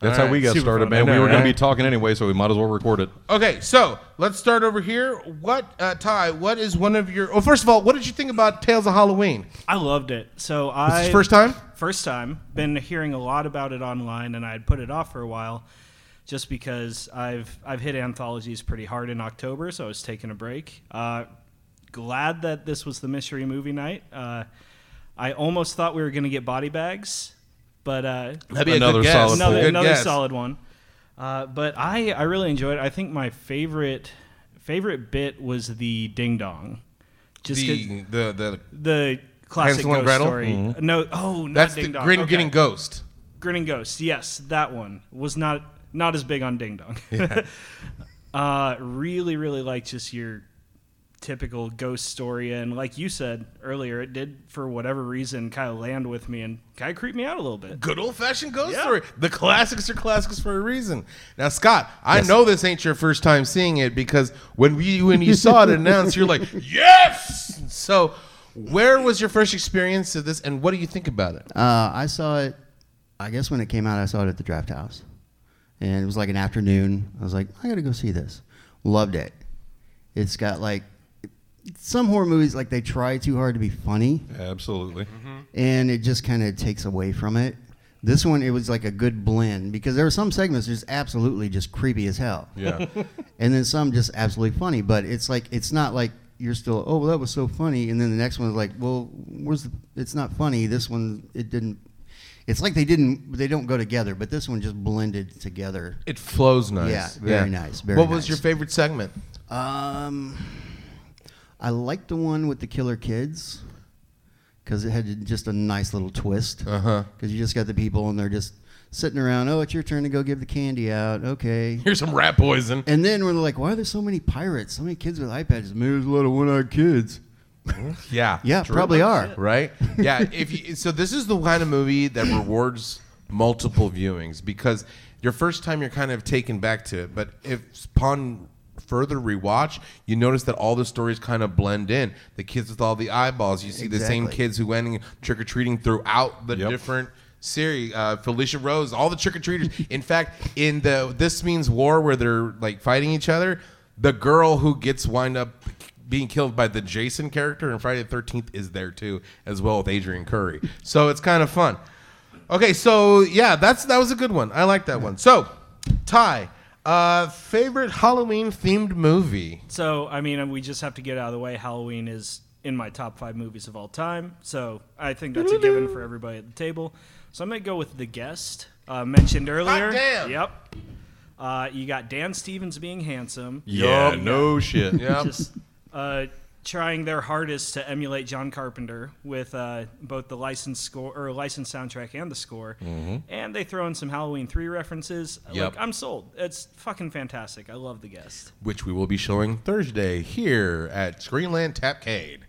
That's All how we got super started, fun. man. I we know, were going to be talking anyway, so we might as well record it. Okay, so let's start over here. What, uh, Ty? What is one of your? Well, first of all, what did you think about Tales of Halloween? I loved it. So This I is first time. First time. Been hearing a lot about it online, and I had put it off for a while, just because I've I've hit anthologies pretty hard in October, so I was taking a break. Uh, glad that this was the mystery movie night. Uh, I almost thought we were going to get body bags, but uh, That'd be Another a good guess. solid another, Good another guess. solid one. Uh, but I, I really enjoyed it. I think my favorite favorite bit was the ding dong. Just The, the the the classic Hansel and ghost Gretel? story. No, oh, not that's Ding the Dong. grin Okay. getting ghost. Grinning Ghost. Yes, that one was not not as big on Ding Dong. uh, really, really like just your typical ghost story, and like you said earlier, it did for whatever reason kind of land with me and kind of creep me out a little bit. Good old fashioned ghost Yeah. story. The classics are classics for a reason. Now, Scott, I know this ain't your first time seeing it because when we when you saw it announced, you're like, yes. So, where was your first experience of this, and what do you think about it? Uh, I saw it. I guess when it came out, I saw it at the Drafthouse, and it was like an afternoon. I was like, I gotta go see this. Loved it. It's got like some horror movies like they try too hard to be funny, Absolutely. and it just kind of takes away from it. This one, it was like a good blend because there were some segments just absolutely just creepy as hell. Yeah. and then some just absolutely funny. But it's like it's not like you're still oh well, that was so funny, and then the next one is like well where's the, it's not funny. This one it didn't. It's like they didn't they don't go together, but this one just blended together. It flows nice. Yeah, very nice, very what was your favorite segment? Um, I like the one with the killer kids because it had just a nice little twist. Uh huh. Because you just got the people and they're just sitting around. Oh, it's your turn to go give the candy out. Okay. Here's some rat poison. And then we're like, why are there so many pirates? So many kids with iPads. Maybe there's a lot of one-eyed kids. Yeah. Yeah, probably are. right? Yeah. If you, so, this is the kind of movie that rewards multiple viewings because your first time you're kind of taken back to it, but if upon further rewatch, you notice that all the stories kind of blend in. The kids with all the eyeballs, you see the same Exactly. kids who went trick or treating throughout the Yep. different series. Uh, Felissa Rose, all the trick or treaters. in fact, in the This Means War, where they're like fighting each other, the girl who gets wind up being killed by the Jason character in Friday the Thirteenth is there too, as well with Adrianne Curry. So it's kind of fun. Okay, so yeah, that's that was a good one. I like that one. So, Ty, uh, favorite Halloween themed movie? So, I mean, we just have to get out of the way. Halloween is in my top five movies of all time. So, I think that's a given for everybody at the table. So, I'm going to go with The Guest, uh, mentioned earlier. damn. Yep. Uh, you got Dan Stevens being handsome. Yeah, Yup. no shit. Yeah, Just uh, trying their hardest to emulate John Carpenter with uh, both the licensed score or licensed soundtrack and the score. And they throw in some Halloween 3 references. Mm-hmm. Yep. Like, I'm sold. It's fucking fantastic. I love The Guest. which we will be showing Thursday here at Screenland Tapcade.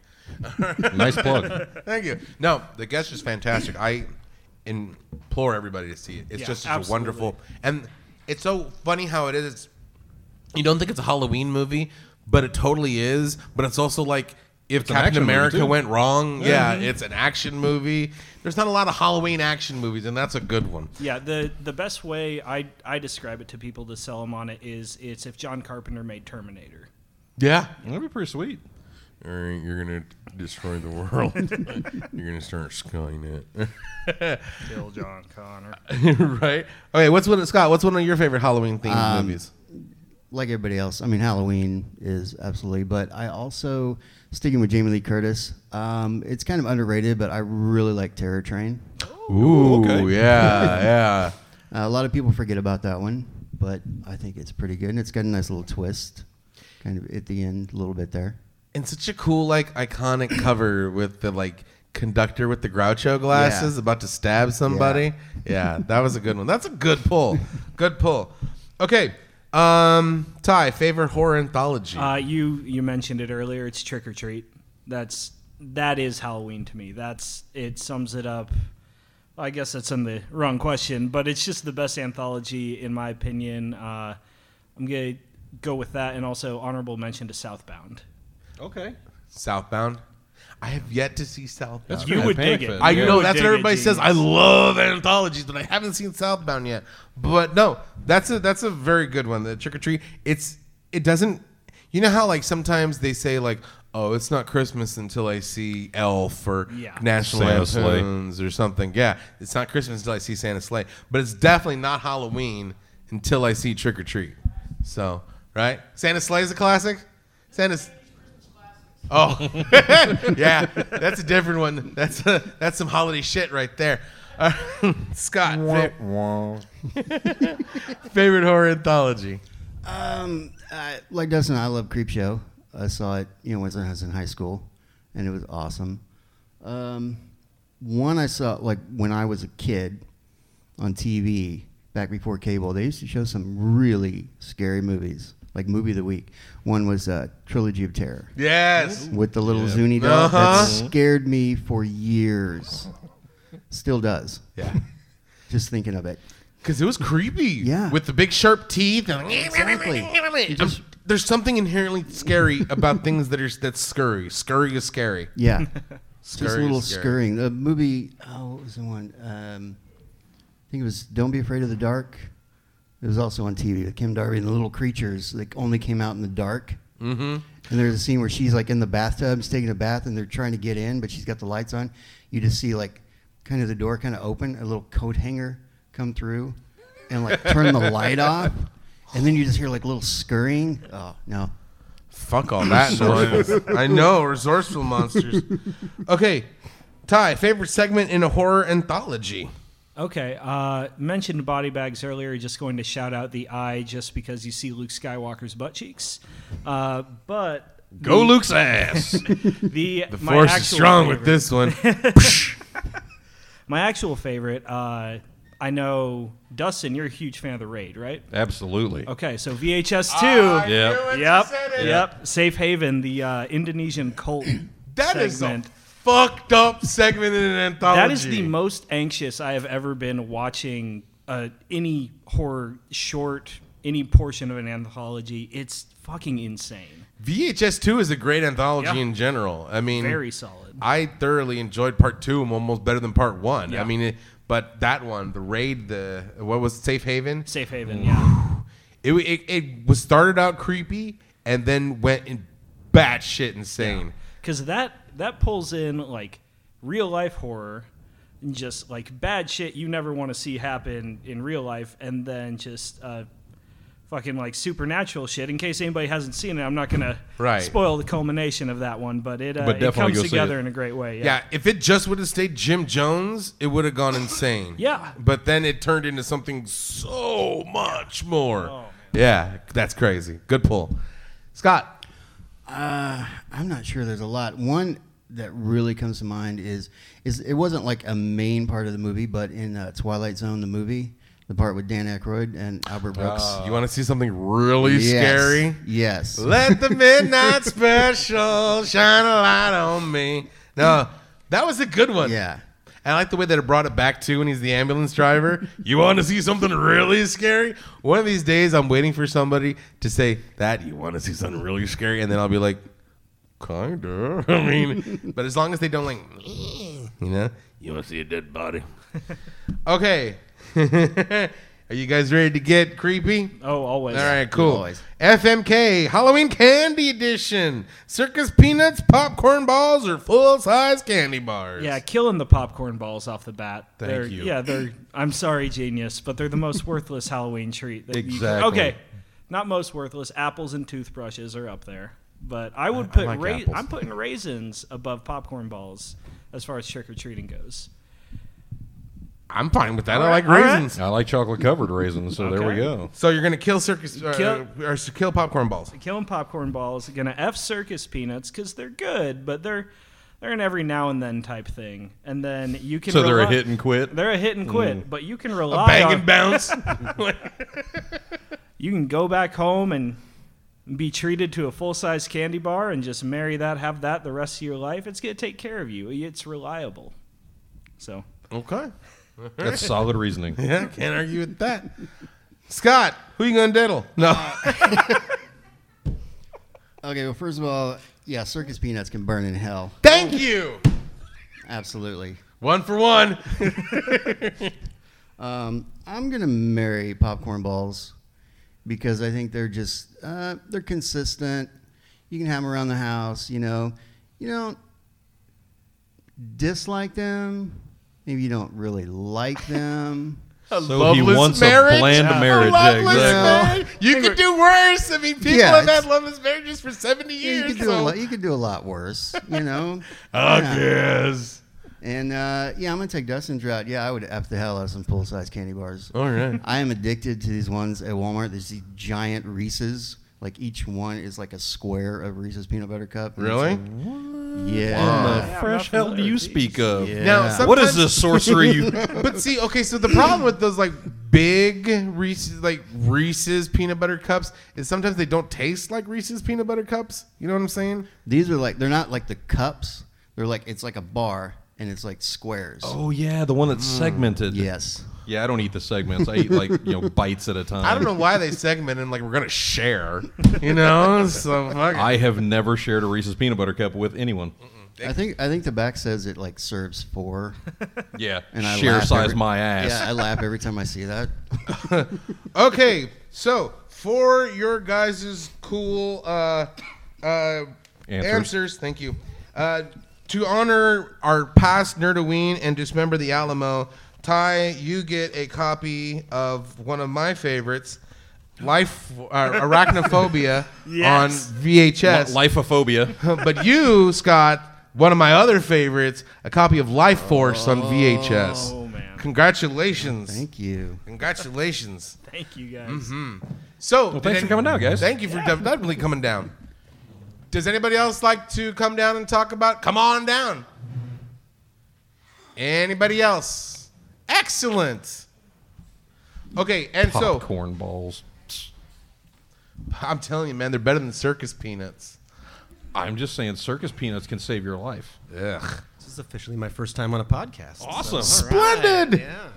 nice plug. Thank you. No, the guest is fantastic. I implore everybody to see it. It's Yeah, just such a wonderful, and it's so funny how it is. It's, you don't think it's a Halloween movie, but it totally is. But it's also like if an Captain America went wrong, yeah, it's an action movie. There's not a lot of Halloween action movies, and that's a good one. Yeah, the the best way I I describe it to people to sell them on it is it's if John Carpenter made Terminator. Yeah. That'd be pretty sweet. All right, you're gonna destroy the world. you're gonna start Skynet. Kill John Connor. right? Okay, what's one Scott? What's one of your favorite Halloween themed Um, movies? Like everybody else, I mean, Halloween is absolutely, but I also, sticking with Jamie Lee Curtis, um, it's kind of underrated, but I really like Terror Train. Ooh, okay. yeah, yeah. Uh, a lot of people forget about that one, but I think it's pretty good. And it's got a nice little twist, kind of at the end, a little bit there. And such a cool, like, iconic cover with the like conductor with the Groucho glasses Yeah. about to stab somebody. Yeah. that was a good one. That's a good pull. Good pull. Okay, um, Ty, favorite horror anthology. Uh, you you mentioned it earlier. It's Trick or Treat. That's that is Halloween to me. That's it sums it up. I guess that's in the wrong question, but it's just the best anthology in my opinion. Uh, I'm gonna go with that, and also honorable mention to Southbound. Okay. Southbound. I have yet to see Southbound. That's You Fan would dig it. I You know would that's dig what it, everybody says. I love anthologies, but I haven't seen Southbound yet. But no, that's a that's a very good one. The Trick or Treat. It's it doesn't. You know how like sometimes they say like, oh, it's not Christmas until I see Elf or Yeah. National Santa Sleigh. Lampoons or something. Yeah, it's not Christmas until I see Santa Sleigh, but it's definitely not Halloween until I see Trick or Treat. So right, Santa Sleigh is a classic. Santa's. Oh, yeah, that's a different one. That's a, that's some holiday shit right there. Uh, Scott, fa- favorite horror anthology. Um, I, like Dustin, I love Creepshow. I saw it, you know, when I was in high school, and it was awesome. Um, one I saw like when I was a kid on TV back before cable. They used to show some really scary movies, like movie of the week. One was uh, Trilogy of Terror Yes. with the little Zuni doll Uh-huh. that scared me for years. Still does. Yeah. Just thinking of it. Because it was creepy. Yeah. With the big sharp teeth. Exactly. You just- There's something inherently scary about things that are that's scurry. Scurry is scary. Yeah. Just Scurry a is little scary. scurrying. The movie, oh, what was the one? Um, I think it was Don't Be Afraid of the Dark. It was also on TV with Kim Darby and the little creatures that only came out in the dark. Mm-hmm. And there's a scene where she's like in the bathtub, she's taking a bath, and they're trying to get in, but she's got the lights on. You just see like kind of the door kind of open, a little coat hanger come through, and like turn the light off, and then you just hear like a little scurrying. Oh no, Fuck all that noise. I know, resourceful monsters. Okay, Ty, favorite segment in a horror anthology. Okay, uh, mentioned body bags earlier. Just going to shout out the eye, just because you see Luke Skywalker's butt cheeks. Uh, but Go Luke's ass. The, The my force is actual strong with this one. My actual favorite. Uh, I know Dustin. You're a huge fan of the raid, right? Absolutely. Okay, so VHS two. Yep. Yep. Yep. Safe Haven, the uh, Indonesian cult That is segment. a fucked up segment in an anthology. That is the most anxious I have ever been watching uh, any horror short, any portion of an anthology. It's fucking insane. VHS two is a great anthology Yeah. in general. I mean, Very solid. I thoroughly enjoyed part two, almost better than part one. Yeah. I mean, it, but that one, the raid, the what was it, Safe Haven? Safe Haven, yeah. It, it it was started out creepy and then went in batshit insane. Because that that pulls in like real life horror, and just like bad shit you never want to see happen in real life, and then just uh, fucking like supernatural shit. In case anybody hasn't seen it, I'm not gonna Right. spoil the culmination of that one, but it uh, But it comes together it. in a great way. Yeah, if it just would have stayed Jim Jones, it would have gone insane. Yeah. But then it turned into something so much more. Oh, yeah, that's crazy. Good pull. Scott. Uh, I'm not sure. There's a lot. One that really comes to mind is is it wasn't like a main part of the movie, but in uh, Twilight Zone, the movie, the part with Dan Aykroyd and Albert Brooks. you want to see something really Yes. scary? Yes. Let the midnight special shine a light on me. No, that was a good one. Yeah. And I like the way that it brought it back to when he's the ambulance driver. you want to see something really scary? One of these days, I'm waiting for somebody to say that you want to see something really scary, and then I'll be like, kinda. I mean, but as long as they don't like, you know, you want to see a dead body. okay. Are you guys ready to get creepy? Oh, always. All right, cool. Always. FMK Halloween Candy Edition: circus peanuts, popcorn balls, or full-size candy bars. Yeah, killing the popcorn balls off the bat. Thank they're, you. Yeah, they're. I'm sorry, genius, but they're the most worthless Halloween treat. That you Exactly. okay, not most worthless. Apples and toothbrushes are up there, but I would put. like ra- I'm putting raisins above popcorn balls as far as trick or treating goes. I'm fine with that. All I like right, all right. raisins. I like chocolate covered raisins, so there we go. So you're gonna kill circus uh, Kill- or s- kill popcorn balls. Killing popcorn balls. Gonna f circus peanuts because they're good, but they're they're an every now and then type thing. And then you can. So they're a hit and quit. They're a hit and quit, Mm. but you can A rely bang on and bounce. you can go back home and be treated to a full size candy bar and just marry that, have that the rest of your life. It's gonna take care of you. It's reliable. So okay. That's solid reasoning. Yeah, can't argue with that. Scott, who you gonna diddle? No. Okay. Well, first of all, yeah, circus peanuts can burn in hell. Thank you. Absolutely. One for one. Um, I'm gonna marry popcorn balls because I think they're just uh, they're consistent. You can have them around the house. You know, you don't dislike them. Maybe you don't really like them. A So he loveless wants marriage? a bland A marriage. Yeah, loveless exactly. marriage? You could do worse. I mean, people Yeah, have had loveless marriages for 70 Yeah, years. you could do so- a lot. You could do a lot worse. You know. I Yeah. guess. And uh, yeah, I'm gonna take Dustin's route. Yeah, I would f the hell out of some full size candy bars. All right. I am addicted to these ones at Walmart. There's these giant Reese's. Like each one is like a square of Reese's peanut butter cup. And it's Really? like- yeah. The Yeah, fresh hell do you with speak of? Yeah. Now, What is sometimes- this sorcery you But see, okay, so the problem with those like big Reese's, like Reese's peanut butter cups, is sometimes they don't taste like Reese's peanut butter cups. You know what I'm saying? These are like they're not like the cups. They're like it's like a bar and it's like squares. Oh yeah, the one that's segmented. Yes. Yeah, I don't eat the segments. I eat like you know bites at a time. I don't know why they segment and like we're gonna share. You know, so fuck it. I have never shared a Reese's peanut butter cup with anyone. I think I think the back says it like serves four. Yeah, And I share laugh size every- my ass. Yeah, I laugh every time I see that. Okay, so for your guys' cool uh, uh, Answers. answers. thank you. Uh, to honor our past Nerdoween and dismember the Alamo, Ty, you get a copy of one of my favorites, Life uh, Arachnophobia Yes. on VHS. Lifeophobia. but you, Scott, one of my other favorites, a copy of Lifeforce on VHS. Oh man, Congratulations. Thank you. Congratulations. thank you guys. Mm-hmm. So, Well, thanks for coming down, guys. Thank you for definitely coming down. Does anybody else like to come down and talk about? Come on down. Anybody else? Excellent. Okay, and so Popcorn balls. I'm telling you, man, they're better than circus peanuts. I'm just saying, circus peanuts can save your life. Ugh. This is officially my first time on a podcast. Awesome. So, all right, Splendid. Yeah.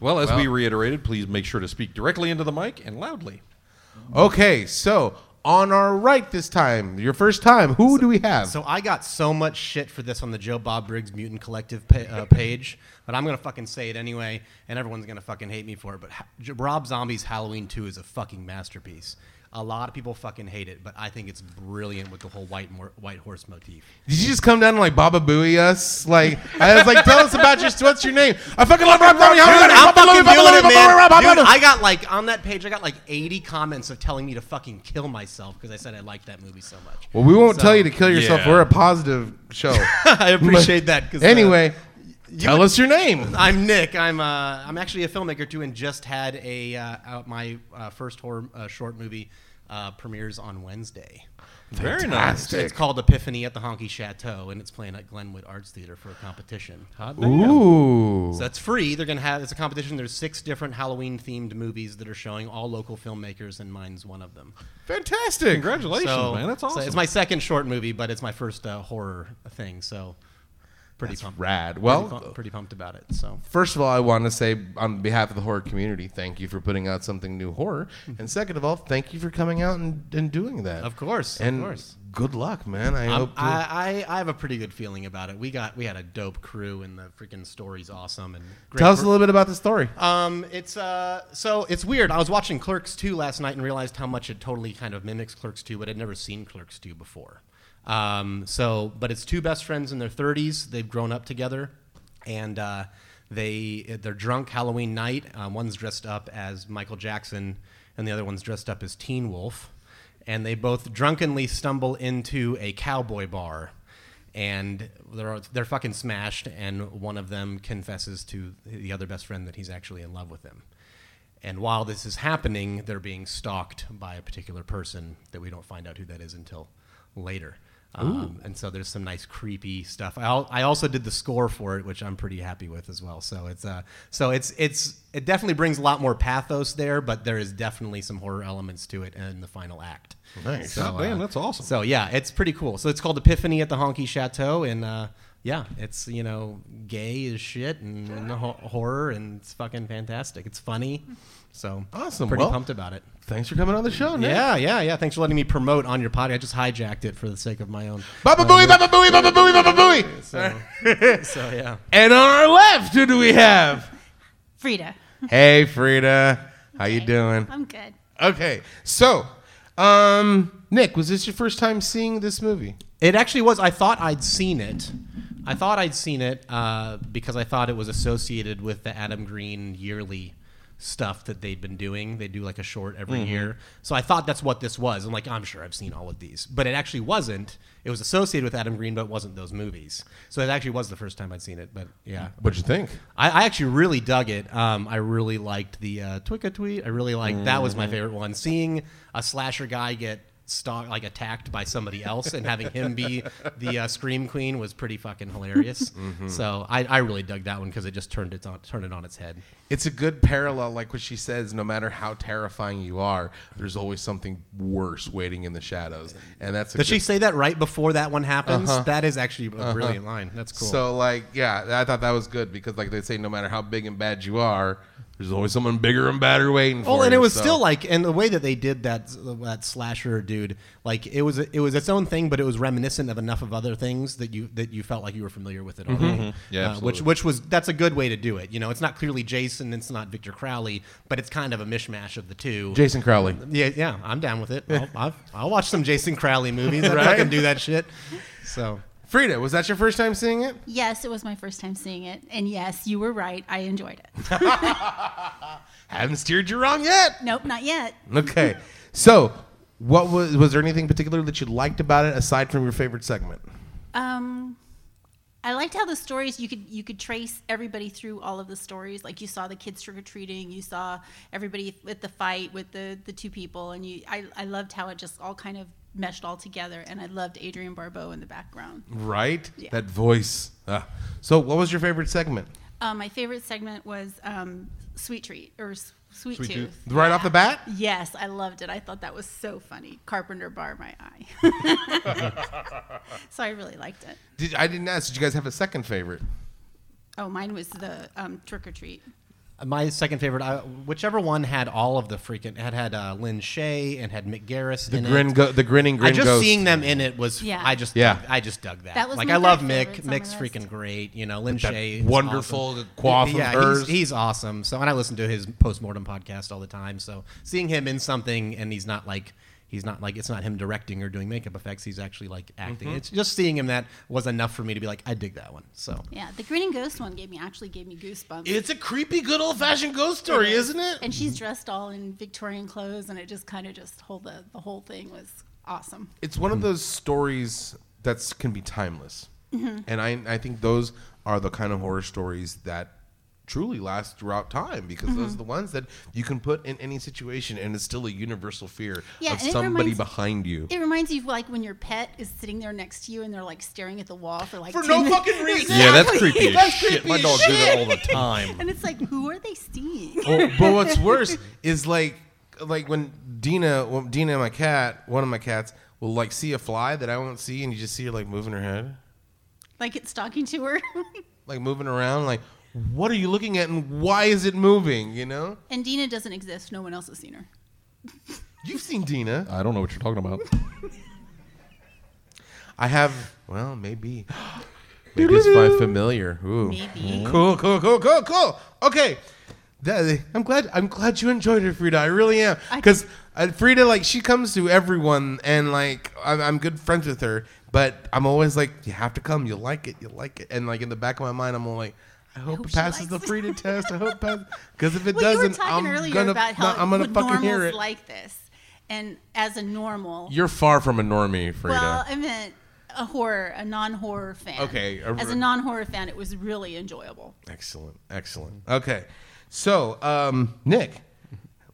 Well, as Well- we reiterated, please make sure to speak directly into the mic and loudly. Okay, so on our right this time, your first time, who do we have? So I got so much shit for this on the Joe Bob Briggs Mutant Collective pa- uh, page, but I'm gonna fucking say it anyway, and everyone's gonna fucking hate me for it. But ha- Rob Zombie's Halloween 2 is a fucking masterpiece. A lot of people fucking hate it, but I think it's brilliant with the whole white mor- white horse motif. Did you just come down and like Baba Booey us? Like I was like, tell us about your what's your name? I fucking love Rob Zombie. Dude, I'm fucking doing it, man. Dude, Dude, I got like on that page, I got like 80 comments of telling me to fucking kill myself because I said I liked that movie so much. well, we won't So- tell you to kill yourself. Yeah. We're a positive show. I appreciate that. 'cause, uh, anyway, tell us your name. I'm Nick. I'm uh, I'm actually a filmmaker too, and just had a uh, my uh, first horror uh, short movie uh, premieres on Wednesday. Very nice. It's called Epiphany at the Honky Chateau, and it's playing at Glenwood Arts Theater for a competition. Ooh. So it's free. They're gonna have it's a competition. There's six different Halloween themed movies that are showing, all local filmmakers, and mine's one of them. Fantastic. Congratulations, So, man. That's so awesome. it's my second short movie, but it's my first uh, horror thing. So pretty pumped. Rad. Pretty, Well, pretty pumped about it. So first of all, I want to say on behalf of the horror community, thank you for putting out something new horror. And second of all, thank you for coming out and, and doing that. Of course, of And course. good luck, man. I hope. I, I I have a pretty good feeling about it. We got we had a dope crew, and the freaking story's awesome. And great Tell us a little bit about the story. Um, it's uh, so it's weird. I was watching Clerks 2 last night and realized how much it totally kind of mimics Clerks 2, but I'd never seen Clerks 2 before. Um, so, but it's two best friends in their 30s. They've grown up together, and uh, they they're drunk Halloween night. Um, one's dressed up as Michael Jackson, and the other one's dressed up as Teen Wolf, and they both drunkenly stumble into a cowboy bar and they're they're fucking smashed and one of them confesses to the other best friend that he's actually in love with him and while this is happening they're being stalked by a particular person that we don't find out who that is until later um, and so there's some nice creepy stuff. I, al- I also did the score for it, which I'm pretty happy with as well. So it's uh, so it's it's it definitely brings a lot more pathos there, but there is definitely some horror elements to it in the final act. Nice. So, God damn, uh, that's awesome. So yeah, it's pretty cool. So it's called Epiphany at the Honky Chateau, and uh, yeah, it's you know gay as shit and, and ho- horror, and it's fucking fantastic. It's funny. So Awesome. Pretty Well, pumped about it. Thanks for coming on the show, Nick. Yeah, yeah, yeah. Thanks for letting me promote on your podcast. I just hijacked it for the sake of my own. Baba Booey, Baba Booey, Baba Booey, Baba Booey. So, so yeah. And on our left, who do we have? Frida. Hey, Frida. How you doing? I'm good. Okay, so, um, Nick, was this your first time seeing this movie? It actually was. I thought I'd seen it. I thought I'd seen it uh, because I thought it was associated with the Adam Green yearly stuff that they'd been doing. They do like a short every year. So I thought that's what this was. I'm like, I'm sure I've seen all of these, but it actually wasn't. It was associated with Adam Green, but it wasn't those movies. So it actually was the first time I'd seen it. But yeah, What'd you think? I, I actually really dug it. Um, I really liked the uh, Twicka tweet. I really liked that was my favorite one. Seeing a slasher guy get stalk like attacked by somebody else and having him be the uh, scream queen was pretty fucking hilarious. Mm-hmm. So I, I really dug that one because it just turned it on turned it on its head. It's a good parallel, like what she says. No matter how terrifying you are, there's always something worse waiting in the shadows, and that's. A Did she say that right before that one happens? Uh-huh. That is actually a uh-huh. brilliant line. That's cool. So, like, yeah, I thought that was good because, like they say, no matter how big and bad you are, there's always someone bigger and badder waiting for you. and it was so- still like, and the way that they did that that slasher dude, like it was it was its own thing, but it was reminiscent of enough of other things that you that you felt like you were familiar with it already. Yeah, uh, which which was that's a good way to do it. You know, it's not clearly Jason, it's not Victor Crowley, but it's kind of a mishmash of the two. Jason Crowley. yeah, yeah, I'm down with it. I'll, I'll, I'll watch some Jason Crowley movies. I fucking do that shit. So Frida, was that your first time seeing it? Yes, it was my first time seeing it. And yes, you were right. I enjoyed it. Haven't steered you wrong yet. nope, not yet. Okay, so what was was there anything particular that you liked about it aside from your favorite segment? Um, I liked how the stories you could you could trace everybody through all of the stories. Like you saw the kids trick or treating, you saw everybody with the fight with the the two people, and you I I loved how it just all kind of meshed all together. And I loved Adrienne Barbeau in the background. Right? Yeah. That voice. Ah. So, what was your favorite segment? Um, my favorite segment was um, Sweet Treat or Sweet, Sweet Tooth. Tooth. Right off the bat? Yes, I loved it. I thought that was so funny. Carpenter bar my eye. so I really liked it. Did, I didn't ask. Did you guys have a second favorite? Oh, mine was the um, Trick or Treat. My second favorite, uh, whichever one had all of the freaking had had uh, Lin Shaye and had Mick Garris The in grin, it. go, the grinning grin. I just ghost. seeing them in it was Yeah. I just Yeah. I just dug that. That was like I love Mick. favorite, some of Mick's freaking great. You know, Lin Shaye, wonderful awesome. coif of yeah, hers. He's, he's awesome. So and I listen to his postmortem podcast all the time. So seeing him in something and he's not like he's not like it's not him directing or doing makeup effects. He's actually like acting. Mm-hmm. It's just seeing him that was enough for me to be like I dig that one. So Yeah, the Grinning Ghost one gave me actually gave me goosebumps. It's a creepy, good old fashioned ghost story, isn't it? And she's dressed all in Victorian clothes, and it just kind of just hold the the whole thing was awesome. It's one of those stories that can be timeless. And I, I think those are the kind of horror stories that truly last throughout time because those mm-hmm. are the ones that you can put in any situation and it's still a universal fear Yeah, of somebody reminds- behind you. It reminds you of like when your pet is sitting there next to you and they're like staring at the wall for like For no minutes. fucking reason. Yeah, that's creepy as That's shit. creepy My as dog do that all the time. And it's like, who are they seeing? Oh, but what's worse is like like when Dina, when Dina, my cat, one of my cats, will like see a fly that I won't see, and you just see her like moving her head, like it's talking to her. like moving around, like what are you looking at, and why is it moving? You know, and Dina doesn't exist. No one else has seen her. you've seen Dina. I don't know what you're talking about. I have. Well, maybe. Maybe it's my familiar. Ooh. Maybe. Cool, cool, cool, cool, cool. Okay. That- I'm glad. I'm glad you enjoyed it, Frida. I really am. Because uh, Frida, like, she comes to everyone, and like, I'm, I'm good friends with her. But I'm always like, you have to come. You'll like it. You'll like it. And like in the back of my mind, I'm all like, I hope, hope it passes the. Frida test. I hope passes. Because if it well, doesn't, talking I'm gonna, about how not- I'm gonna fucking hear it. like this, and as a normal, You're far from a normie, Frida. well, I meant a horror, a non-horror fan. Okay, a- as a non-horror fan, it was really enjoyable. Excellent, excellent. Okay, so um, Nick,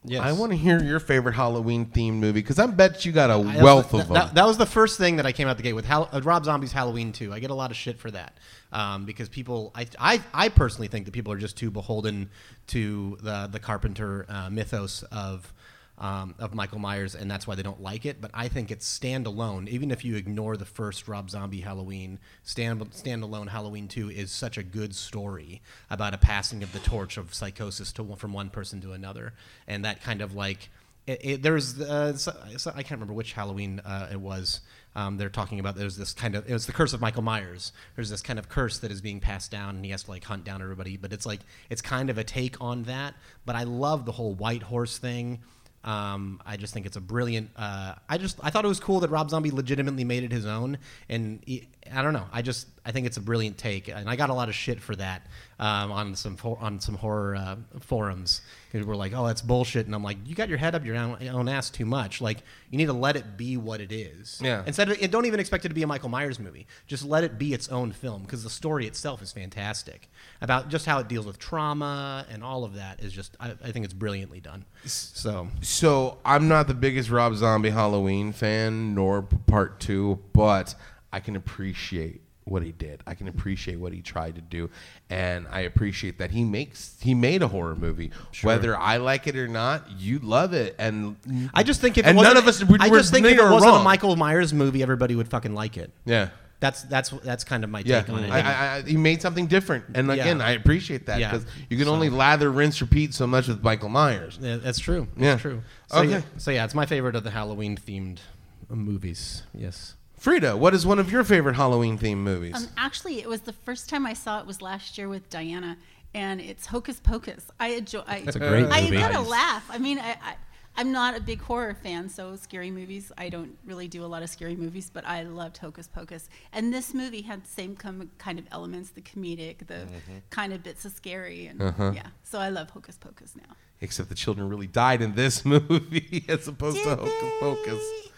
Yes. I want to hear your favorite Halloween themed movie because I bet you got a I- wealth that, of them. That, that was the first thing that I came out the gate with. Hal, uh, Rob Zombie's Halloween 2. I get a lot of shit for that um, because people. I, I I personally think that people are just too beholden to the the Carpenter uh, mythos of. Um, of Michael Myers, and that's why they don't like it. But I think it's standalone. Even if you ignore the first Rob Zombie Halloween, stand standalone Halloween Two is such a good story about a passing of the torch of psychosis to from one person to another, and that kind of like it, it, there's uh, so, so- I can't remember which Halloween uh, it was. Um, they're talking about there's this kind of it was the curse of Michael Myers. There's this kind of curse that is being passed down, and he has to like hunt down everybody. But it's like it's kind of a take on that. But I love the whole white horse thing. Um, I just think it's a brilliant. Uh, I just I thought it was cool that Rob Zombie legitimately made it his own, and I don't know. I just I think it's a brilliant take, and I got a lot of shit for that um, on some for, on some horror uh, forums. People were like, "Oh, that's bullshit," and I'm like, "You got your head up your own, own ass too much. Like, you need to let it be what it is. Yeah. Instead of, don't even expect it to be a Michael Myers movie. Just let it be its own film because the story itself is fantastic about just how it deals with trauma and all of that is just. I, I think it's brilliantly done. So so I'm not the biggest Rob Zombie Halloween fan, nor Part Two, but I can appreciate what he did. I can appreciate what he tried to do, and I appreciate that he makes he made a horror movie. Whether I like it or not, you love it, and I just think if and it none of us we, I just think if it wasn't a. Michael Myers movie, everybody would fucking like it. Yeah. That's that's that's kind of my Yeah, take on it. I, I, I, he made something different, and again, Yeah. I appreciate that Yeah. because you can only lather, rinse, repeat so much with Michael Myers. Yeah, that's true. That's Yeah. true. So, Okay. yeah, so yeah, it's my favorite of the Halloween themed movies. Yes. Frida, what is one of your favorite Halloween themed movies? Um, actually, it was the first time I saw it was last year with Diana, and it's Hocus Pocus. I enjoy. I, It's a great I movie. gotta Nice. laugh. I mean, I, I I'm not a big horror fan, so scary movies. I don't really do a lot of scary movies, but I loved Hocus Pocus, and this movie had the same com- kind of elements: the comedic, the kind of bits of scary, and yeah. So I love Hocus Pocus now. Except the children really died in this movie as opposed to Did Hocus Pocus. they?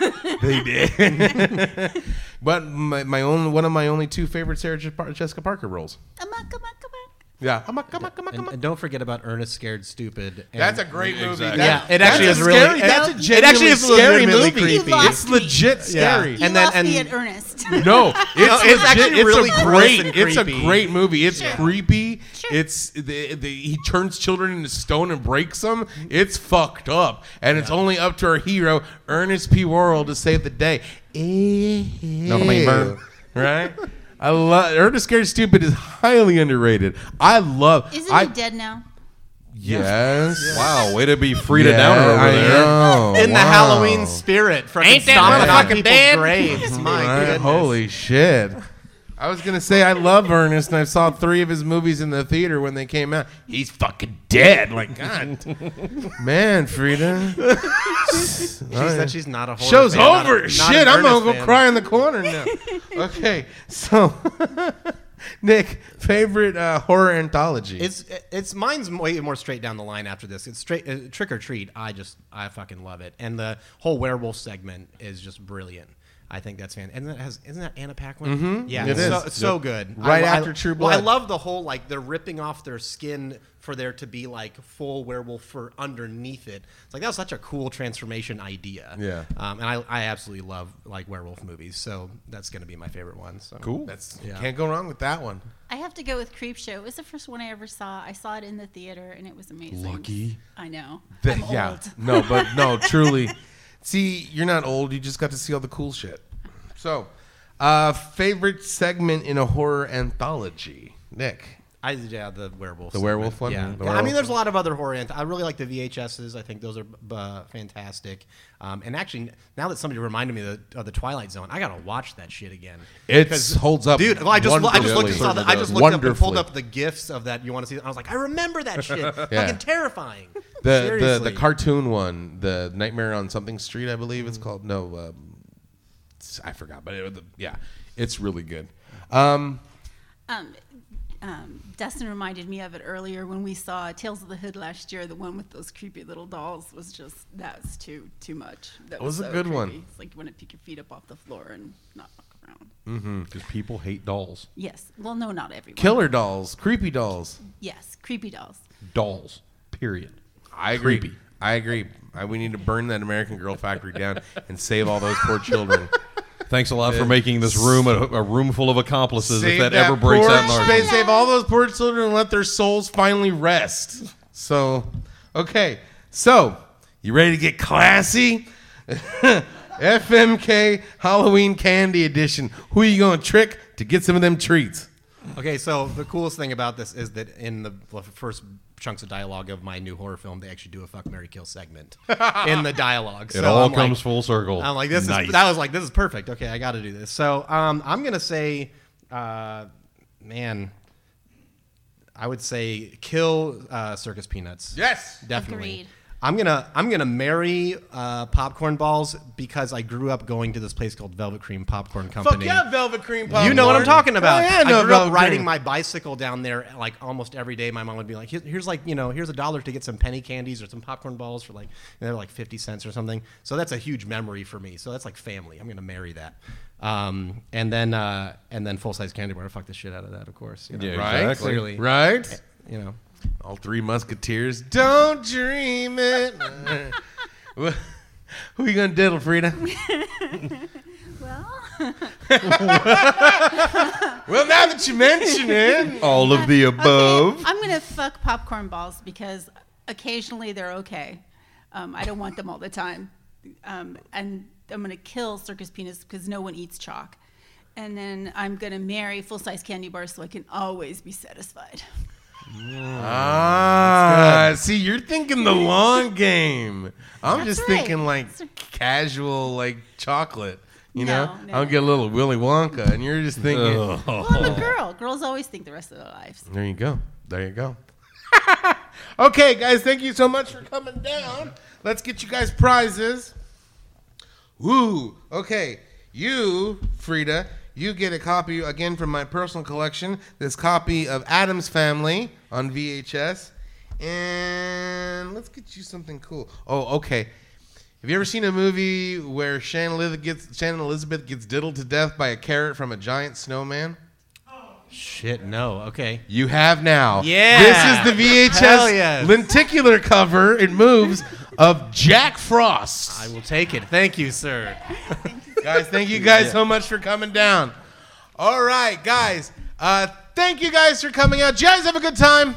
They did. but my, my own one of my only two favorite Sarah Je- Jessica Parker roles. Yeah. Come on, come on, come on, come on. and don't forget about Ernest Scared Stupid. And That's a great movie. Exactly. That- Yeah, it actually that's is a really- scary. it- That's a it genuinely actually is scary legitimately movie. creepy. You lost It's legit me. scary. You And then- lost me and- at Ernest. No, it's, it's legit. actually it's really a gross great. and It's a creepy. great movie. It's Sure. creepy. Sure. It's the, the, he turns children into stone and breaks them. It's fucked up, and it's only up to our hero Ernest P. Worrell to save the day. flavor. right? I love Ernest Scared Stupid is highly underrated. I love. Isn't I, he dead now? Yes. Wow, way to be Frida Yeah, Downer over I there. know. in the Halloween spirit, fucking Ain't that stomping on motherfucking people's dead? graves. My Right? goodness. Holy shit. I was gonna say I love Ernest, and I saw three of his movies in the theater when they came out. He's fucking dead. Like God, man, Frida. She said she's not a horror Show's fan, not a- over. not Shit, I'm gonna go fan. cry in the corner now. okay, so Nick, favorite uh, horror anthology? It's it's mine's way more straight down the line after this. It's straight uh, trick or treat. I just I fucking love it, and the whole werewolf segment is just brilliant. I think that's fan. And that has isn't that Anna Paquin? Mm-hmm. Yeah, It it's is. so, it's good. Right I- after I, True Blood. Well, I love the whole like they're ripping off their skin for there to be like full werewolf fur underneath it. It's like that was such a cool transformation idea. Yeah. um, and I I absolutely love like werewolf movies, so that's gonna be my favorite one. So cool. That's Yeah. can't go wrong with that one. I have to go with Creepshow. It was the first one I ever saw. I saw it in the theater, and it was amazing. Lucky. I know. That- I'm yeah. old. No, but no, truly. See, you're not old. You just got to see all the cool shit. So, uh, favorite segment in a horror anthology, Nick. I yeah the werewolf. The werewolf segment. one? Yeah, The Yeah, I mean, there's a lot of other horror. Anth- I really like the VHSs. I think those are uh, fantastic. Um, and actually, now that somebody reminded me of the, of the Twilight Zone, I gotta watch that shit again. It 'Cause- holds up, dude. Well, I just I just looked wonderfully. and saw the, I just looked up and pulled up the gifs of that. You want to see? I was like, I remember that shit. Yeah. Fucking terrifying. The, the Seriously. the cartoon one, the Nightmare on Something Street, I believe it's called. No, um, it's- I forgot, but it, yeah, it's really good. Um, Um, um, Dustin reminded me of it earlier when we saw Tales of the Hood last year. The one with those creepy little dolls was just that was too too much. That was a so good one. It's like you want to pick your feet up off the floor and not walk around. Mm-hmm. Because people hate dolls. Yes. Well, no, not everyone. killer dolls, creepy dolls. Yes, creepy dolls. Dolls. Period. I agree. Creepy. I agree. I, we need to burn that American Girl factory down and save all those poor children. Thanks a lot for making this room a, a room full of accomplices. Save if that, ever breaks out in our save, save all those poor children and let their souls finally rest. So, okay. So, you ready to get classy? FMK Halloween Candy Edition. Who are you going to trick to get some of them treats? Okay, so the coolest thing about this is that in the the first chunks of dialogue of my new horror film, they actually do a fuck Mary Kill segment in the dialogue. It all I'm like- comes full circle. I'm like, this Nice. is that was like, this is perfect. Okay, I got to do this. So um, I'm gonna say, uh, man, I would say kill uh, Circus Peanuts. Yes. definitely. Agreed. I'm gonna I'm gonna marry uh, popcorn balls because I grew up going to this place called Velvet Creme Popcorn Company. Fuck yeah, Velvet Creme Popcorn. You know what I'm talking about. Oh, yeah, I know I grew up riding Cream. my bicycle down there like almost every day. My mom would be like, "Here's like you know, here's a dollar to get some penny candies or some popcorn balls for like they're like fifty cents or something." So that's a huge memory for me. So that's like family. I'm gonna marry that. Um, and then uh, and then full size candy bar. Fuck the shit out of that, of course. You know? Yeah, Right? exactly. Clearly, Right? You know. All three musketeers. Don't dream it. Who are you going to diddle, Frida? Well, Well, now that you mention it. all of the above. Okay, I'm gonna fuck popcorn balls because occasionally they're okay. Um, I don't want them all the time, um, and I'm gonna kill circus peanuts because no one eats chalk. And then I'm gonna marry full size candy bars so I can always be satisfied. Ah, see, you're thinking the long game. I'm That's just right. thinking like casual, like chocolate. You No, know, no. I'll get a little Willy Wonka, and you're just thinking. Well, I'm a girl. Girls always think the rest of their lives. There you go. There you go. okay, guys, thank you so much for coming down. Let's get you guys prizes. Woo. Okay, you, Frida, you get a copy again from my personal collection. This copy of Addams Family on VHS, and let's get you something cool. Oh, okay. Have you ever seen a movie where Shannon Elizabeth gets Shannon Elizabeth gets diddled to death by a carrot from a giant snowman? Oh shit, no. Okay. You have now. Yeah. This is the VHS Hell yes. lenticular cover. It moves of Jack Frost. I will take it. Thank you, sir. Guys, thank you guys so much for coming down. All right, guys. Uh, thank you guys for coming out. Did you guys have a good time?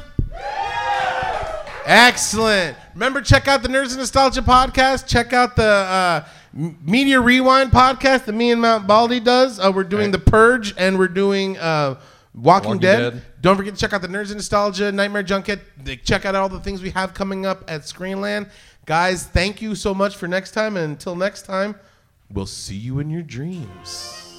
Excellent. Remember, check out the Nerds and Nostalgia podcast. Check out the uh, Media Rewind podcast that me and Mount Baldy does. Uh, we're doing The Purge and we're doing uh, Walking, Walking Dead. Dead. Don't forget to check out the Nerds and Nostalgia Nightmare Junket. Check out all the things we have coming up at Screenland. Guys, thank you so much for next time. And until next time, we'll see you in your dreams.